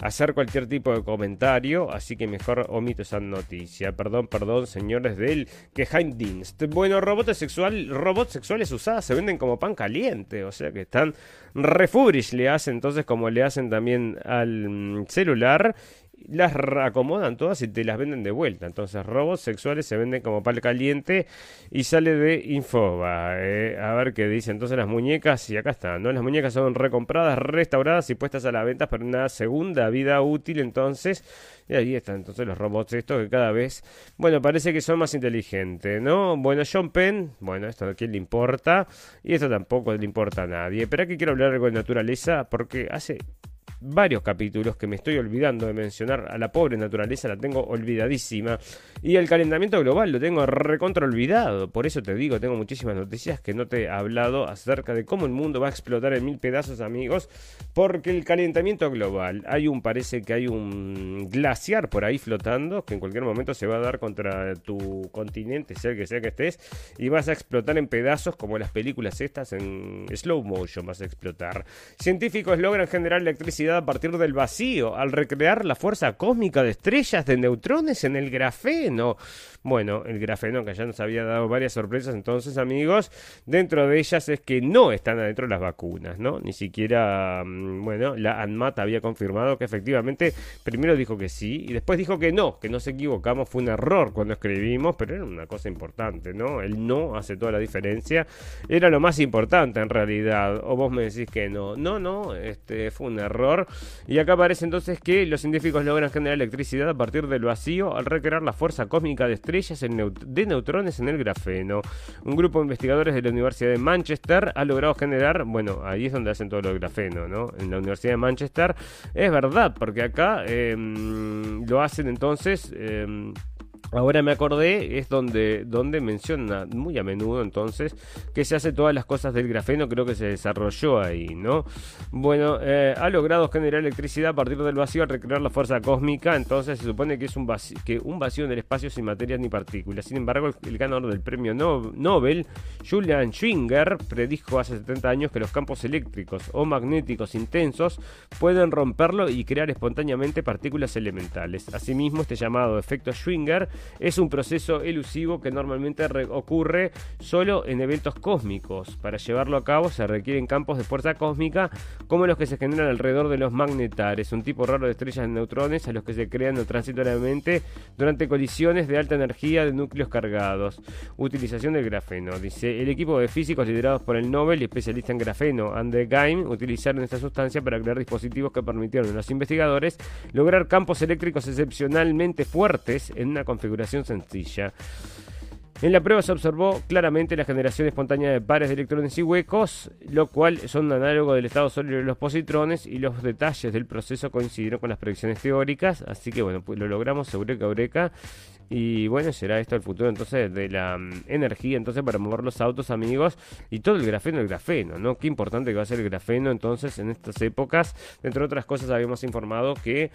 hacer cualquier tipo de comentario, así que mejor omito esa noticia. Perdón, perdón, señores del Geheimdienst. Bueno, robots, sexual, robots sexuales usadas se venden como pan caliente, o sea que están refurish le hacen entonces como le hacen también al mm, celular las acomodan todas y te las venden de vuelta. Entonces, robots sexuales se venden como pal caliente y sale de Infoba. Eh, a ver qué dice. Entonces, las muñecas, y acá están, ¿no? Las muñecas son recompradas, restauradas y puestas a la venta para una segunda vida útil. Entonces, y ahí están entonces los robots estos que cada vez, bueno, parece que son más inteligentes, ¿no? Bueno, John Penn, bueno, esto a quién le importa y esto tampoco le importa a nadie. Pero aquí quiero hablar algo de naturaleza porque hace varios capítulos que me estoy olvidando de mencionar. A la pobre naturaleza la tengo olvidadísima. Y el calentamiento global lo tengo recontra olvidado. Por eso te digo, tengo muchísimas noticias que no te he hablado acerca de cómo el mundo va a explotar en mil pedazos, amigos. Porque el calentamiento global, hay un, parece que hay un glaciar por ahí flotando que en cualquier momento se va a dar contra tu continente, sea el que sea que estés, y vas a explotar en pedazos como las películas estas en slow motion vas a explotar. Científicos logran generar electricidad a partir del vacío, al recrear la fuerza cósmica de estrellas de neutrones en el grafeno. Bueno, el grafeno que ya nos había dado varias sorpresas entonces, amigos, dentro de ellas es que no están adentro las vacunas, ¿no? Ni siquiera, mm, bueno, la ANMAT había confirmado que efectivamente primero dijo que sí y después dijo que no, que nos equivocamos, fue un error cuando escribimos, pero era una cosa importante, ¿no? El no hace toda la diferencia, era lo más importante en realidad, o vos me decís que no, no, no, este fue un error. Y acá aparece entonces que los científicos logran generar electricidad a partir del vacío al recrear la fuerza cósmica de estrellas de neutrones en el grafeno. Un grupo de investigadores de la Universidad de Manchester ha logrado generar, bueno, ahí es donde hacen todo lo grafeno, ¿no? En la Universidad de Manchester. Es verdad, porque acá em, lo hacen entonces... Em, Ahora me acordé, es donde, donde menciona muy a menudo entonces que se hace todas las cosas del grafeno, creo que se desarrolló ahí, ¿no? Bueno, eh, ha logrado generar electricidad a partir del vacío al recrear la fuerza cósmica, entonces se supone que es un vacío, que un vacío en el espacio sin materias ni partículas. Sin embargo, el, ganador del premio Nobel, Julian Schwinger, predijo hace 70 años que los campos eléctricos o magnéticos intensos pueden romperlo y crear espontáneamente partículas elementales. Asimismo, este llamado efecto Schwinger es un proceso elusivo que normalmente ocurre solo en eventos cósmicos. Para llevarlo a cabo se requieren campos de fuerza cósmica como los que se generan alrededor de los magnetares, un tipo raro de estrellas de neutrones a los que se crean transitoriamente durante colisiones de alta energía de núcleos cargados. Utilización del grafeno. Dice, el equipo de físicos liderados por el Nobel y especialista en grafeno, Andre Geim, utilizaron esta sustancia para crear dispositivos que permitieron a los investigadores lograr campos eléctricos excepcionalmente fuertes en una configuración configuración sencilla. En la prueba se observó claramente la generación espontánea de pares de electrones y huecos, lo cual son análogo del estado sólido de los positrones y los detalles del proceso coincidieron con las predicciones teóricas, así que bueno, pues lo logramos, eureka, eureka, y bueno, será esto el futuro entonces de la mm, energía, entonces para mover los autos amigos y todo el grafeno, el grafeno, ¿no? Qué importante que va a ser el grafeno entonces en estas épocas. Entre otras cosas habíamos informado que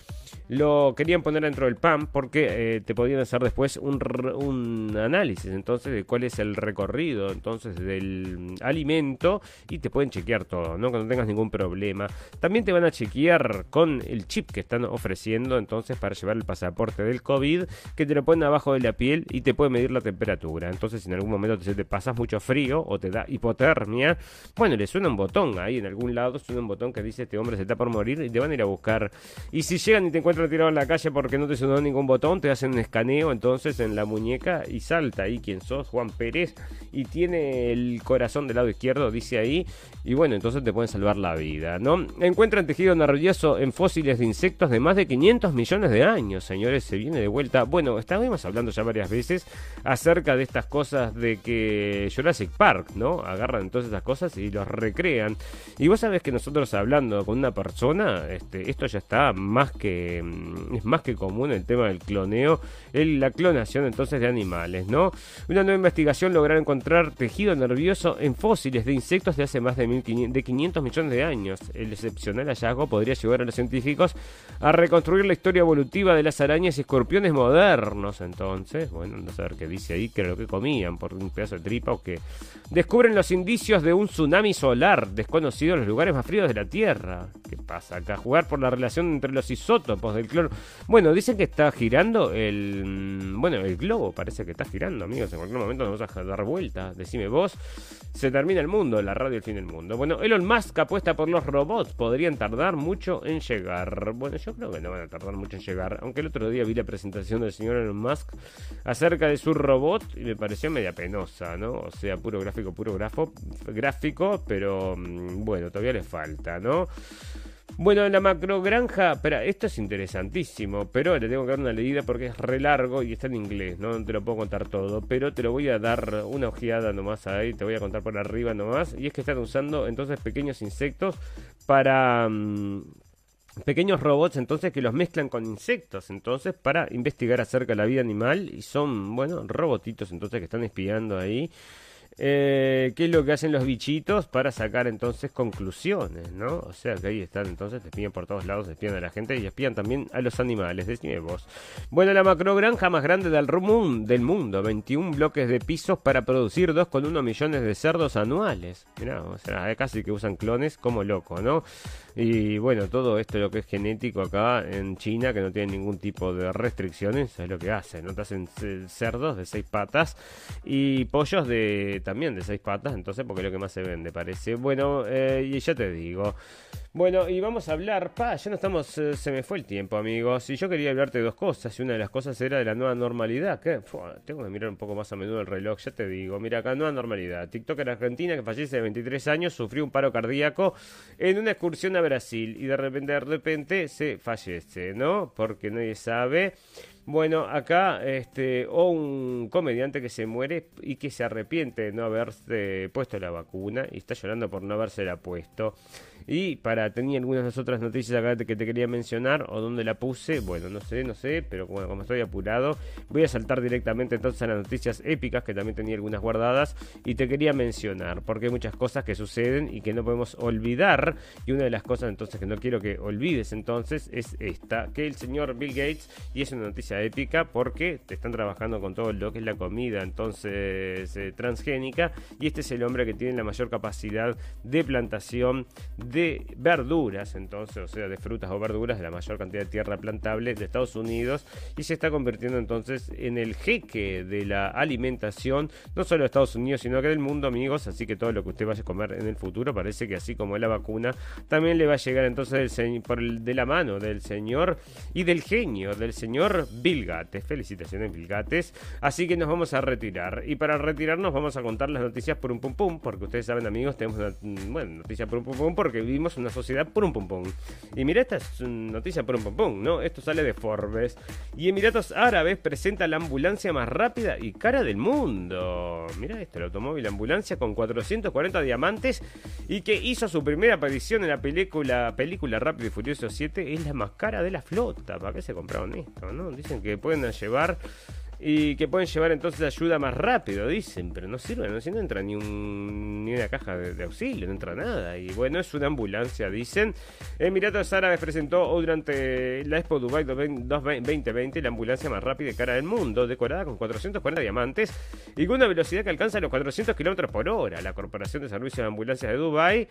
lo querían poner dentro del PAM porque eh, te podían hacer después un, un análisis entonces de cuál es el recorrido entonces del alimento y te pueden chequear todo, ¿no? Que no tengas ningún problema. También te van a chequear con el chip que están ofreciendo entonces para llevar el pasaporte del COVID, que te lo abajo de la piel y te puede medir la temperatura. Entonces, si en algún momento te, pasas mucho frío o te da hipotermia, bueno, le suena un botón ahí en algún lado, suena un botón que dice este hombre se está por morir y te van a ir a buscar. Y si llegan y te encuentran tirado en la calle porque no te sonó ningún botón, te hacen un escaneo entonces en la muñeca y salta ahí quién sos, Juan Pérez, y tiene el corazón del lado izquierdo, dice ahí, y bueno, entonces te pueden salvar la vida, ¿no? Encuentran tejido nervioso en fósiles de insectos de más de 500 millones de años, señores, se viene de vuelta. Bueno, hablando ya varias veces acerca de estas cosas de que Jurassic Park, ¿no? Agarran entonces esas cosas y los recrean. Y vos sabés que nosotros hablando con una persona, este, esto ya está más que mm, es más que común el tema del cloneo, el, la clonación entonces de animales, ¿no? Una nueva investigación logra encontrar tejido nervioso en fósiles de insectos de hace más de, 1500, de 500 millones de años. El excepcional hallazgo podría llevar a los científicos a reconstruir la historia evolutiva de las arañas y escorpiones modernos. Entonces, bueno, no sé qué dice ahí, lo que comían por un pedazo de tripa o que descubren los indicios de un tsunami solar desconocido en los lugares más fríos de la Tierra. ¿Qué pasa acá? Jugar por la relación entre los isótopos del cloro. Bueno, dicen que está girando el. mm, Bueno, el globo parece que está girando, amigos. En cualquier momento nos vamos a dar vuelta. Decime vos. Se termina el mundo, la radio el fin del mundo. Bueno, Elon Musk apuesta por los robots. Podrían tardar mucho en llegar. Bueno, yo creo que no van a tardar mucho en llegar. Aunque el otro día vi la presentación del señor Elon Musk acerca de su robot y me pareció media penosa, ¿no? O sea, puro gráfico, puro grafo, gráfico, pero mm, bueno, todavía le falta, ¿no? Bueno, la macrogranja, espera, esto es interesantísimo, pero le tengo que dar una leída porque es re largo y está en inglés, ¿no? No te lo puedo contar todo, pero te lo voy a dar una ojeada nomás ahí, te voy a contar por arriba nomás, y es que están usando entonces pequeños insectos para... mm, pequeños robots entonces que los mezclan con insectos entonces para investigar acerca de la vida animal y son bueno robotitos entonces que están espiando ahí eh, qué es lo que hacen los bichitos para sacar entonces conclusiones, ¿no? O sea que ahí están, entonces te espían por todos lados, espían a la gente y espían también a los animales, decime vos. Bueno, la macrogranja más grande del, del mundo, 21 bloques de pisos para producir 2,1 millones de cerdos anuales. Mirá, o sea, casi que usan clones como loco, ¿no? Y bueno, todo esto lo que es genético acá en China, que no tiene ningún tipo de restricciones, es lo que hacen, ¿no? Te hacen ce- cerdos de seis patas y pollos de también de seis patas, entonces porque es lo que más se vende, parece. Bueno, eh, y ya te digo. Bueno, y vamos a hablar, pa, ya no estamos, eh, se me fue el tiempo, amigos, y yo quería hablarte de dos cosas, y una de las cosas era de la nueva normalidad, que tengo que mirar un poco más a menudo el reloj, ya te digo, mira acá, nueva normalidad, TikToker argentina que fallece de 23 años, sufrió un paro cardíaco en una excursión a Brasil, y de repente, de repente, se fallece, ¿no? Porque nadie sabe... Bueno, acá, este, o un comediante que se muere y que se arrepiente de no haberse puesto la vacuna y está llorando por no habérsela puesto. Y para, tenía algunas de las otras noticias acá que te quería mencionar, o dónde la puse, bueno, no sé, no sé, pero como estoy apurado, voy a saltar directamente entonces a las noticias épicas, que también tenía algunas guardadas, y te quería mencionar, porque hay muchas cosas que suceden y que no podemos olvidar, y una de las cosas entonces que no quiero que olvides entonces es esta, que el señor Bill Gates, y es una noticia épica, porque te están trabajando con todo lo que es la comida, entonces, eh, transgénica, y este es el hombre que tiene la mayor capacidad de plantación de verduras, entonces, o sea, de frutas o verduras de la mayor cantidad de tierra plantable de Estados Unidos y se está convirtiendo entonces en el jeque de la alimentación, no solo de Estados Unidos, sino que del mundo, amigos. Así que todo lo que usted vaya a comer en el futuro parece que así como la vacuna, también le va a llegar entonces por el- de la mano del señor y del genio del señor Bill Gates. Felicitaciones, Bill Gates. Así que nos vamos a retirar. Y para retirarnos vamos a contar las noticias por un pum pum, porque ustedes saben, amigos, tenemos una mm, bueno, noticia por un pum porque vivimos una sociedad por un pum. Y mira, esta es noticia por un pum ¿no? Esto sale de Forbes. Y Emiratos Árabes presenta la ambulancia más rápida y cara del mundo. Mira esto, el automóvil ambulancia con 440 diamantes y que hizo su primera aparición en la película, película Rápido y Furioso 7 es la más cara de la flota. ¿Para qué se compraron esto, no? Dicen que pueden llevar y que pueden llevar entonces ayuda más rápido, dicen, pero no sirve, no, no entra ni, un, ni una caja de, auxilio, no entra nada. Y bueno, es una ambulancia, dicen. Emiratos Árabes presentó durante la Expo Dubai 2020 la ambulancia más rápida de cara del mundo, decorada con 440 diamantes y con una velocidad que alcanza los 400 kilómetros por hora. La Corporación de Servicios de Ambulancias de Dubai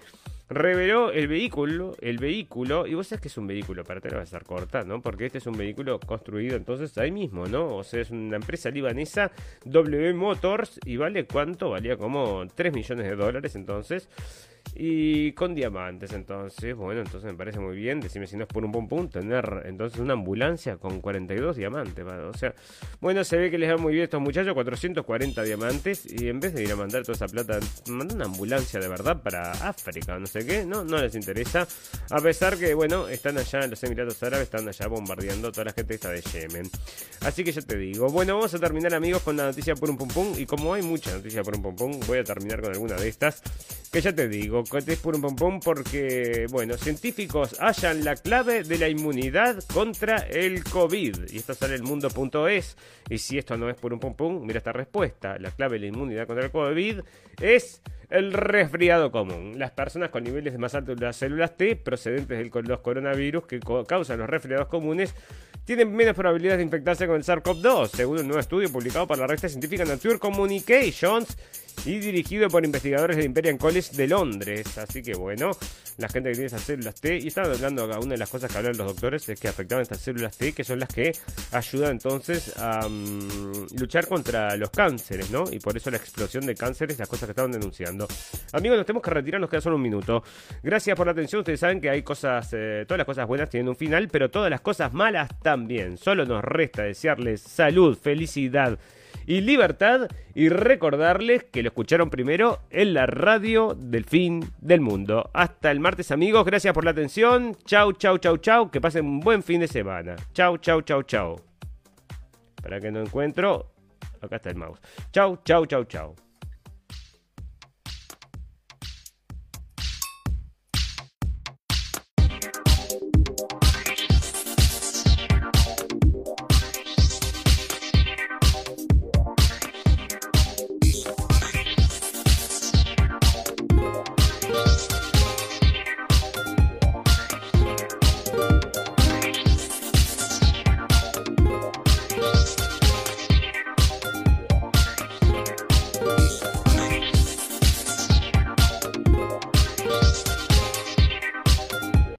reveló el vehículo, el vehículo, y vos sabés que es un vehículo, para te lo vas a estar corta, ¿no? Porque este es un vehículo construido entonces ahí mismo, ¿no? O sea, es una empresa libanesa W Motors y vale cuánto, valía como 3 millones de dólares entonces. Y con diamantes, entonces, bueno, entonces me parece muy bien. Decime si no es por un buen punto tener entonces una ambulancia con 42 diamantes. O sea, bueno, se ve que les va muy bien a estos muchachos, 440 diamantes. Y en vez de ir a mandar toda esa plata, mandan una ambulancia de verdad para África, no sé qué, no, no les interesa. A pesar que, bueno, están allá en los Emiratos Árabes, están allá bombardeando toda la gente que está de Yemen. Así que yo te digo, bueno, vamos a terminar, amigos, con la noticia por un pum pum. Y como hay mucha noticia por un pum pum, voy a terminar con alguna de estas. Que ya te digo, es por un pompón porque, bueno, científicos hallan la clave de la inmunidad contra el COVID. Y esto sale en mundo.es. Y si esto no es por un pompón, mira esta respuesta. La clave de la inmunidad contra el COVID es el resfriado común. Las personas con niveles más altos de las células T procedentes de los coronavirus que causan los resfriados comunes tienen menos probabilidades de infectarse con el SARS-CoV-2, según un nuevo estudio publicado por la revista científica Nature Communications y dirigido por investigadores del Imperial College de Londres. Así que bueno, la gente que tiene esas células T, y estaba hablando acá, una de las cosas que hablan los doctores es que afectaban estas células T, que son las que ayudan entonces a mm, luchar contra los cánceres, ¿no? Y por eso la explosión de cánceres, las cosas que estaban denunciando. Amigos, nos tenemos que retirar, nos queda solo un minuto. Gracias por la atención, ustedes saben que hay cosas, eh, todas las cosas buenas tienen un final, pero todas las cosas malas también. Solo nos resta desearles salud, felicidad y libertad y recordarles que lo escucharon primero en la radio del fin del mundo. Hasta el martes amigos, gracias por la atención. Chau, chau, chau, chau. Que pasen un buen fin de semana. Chau, chau, chau, chau. Para que no encuentro, acá está el mouse. Chau, chau, chau, chau.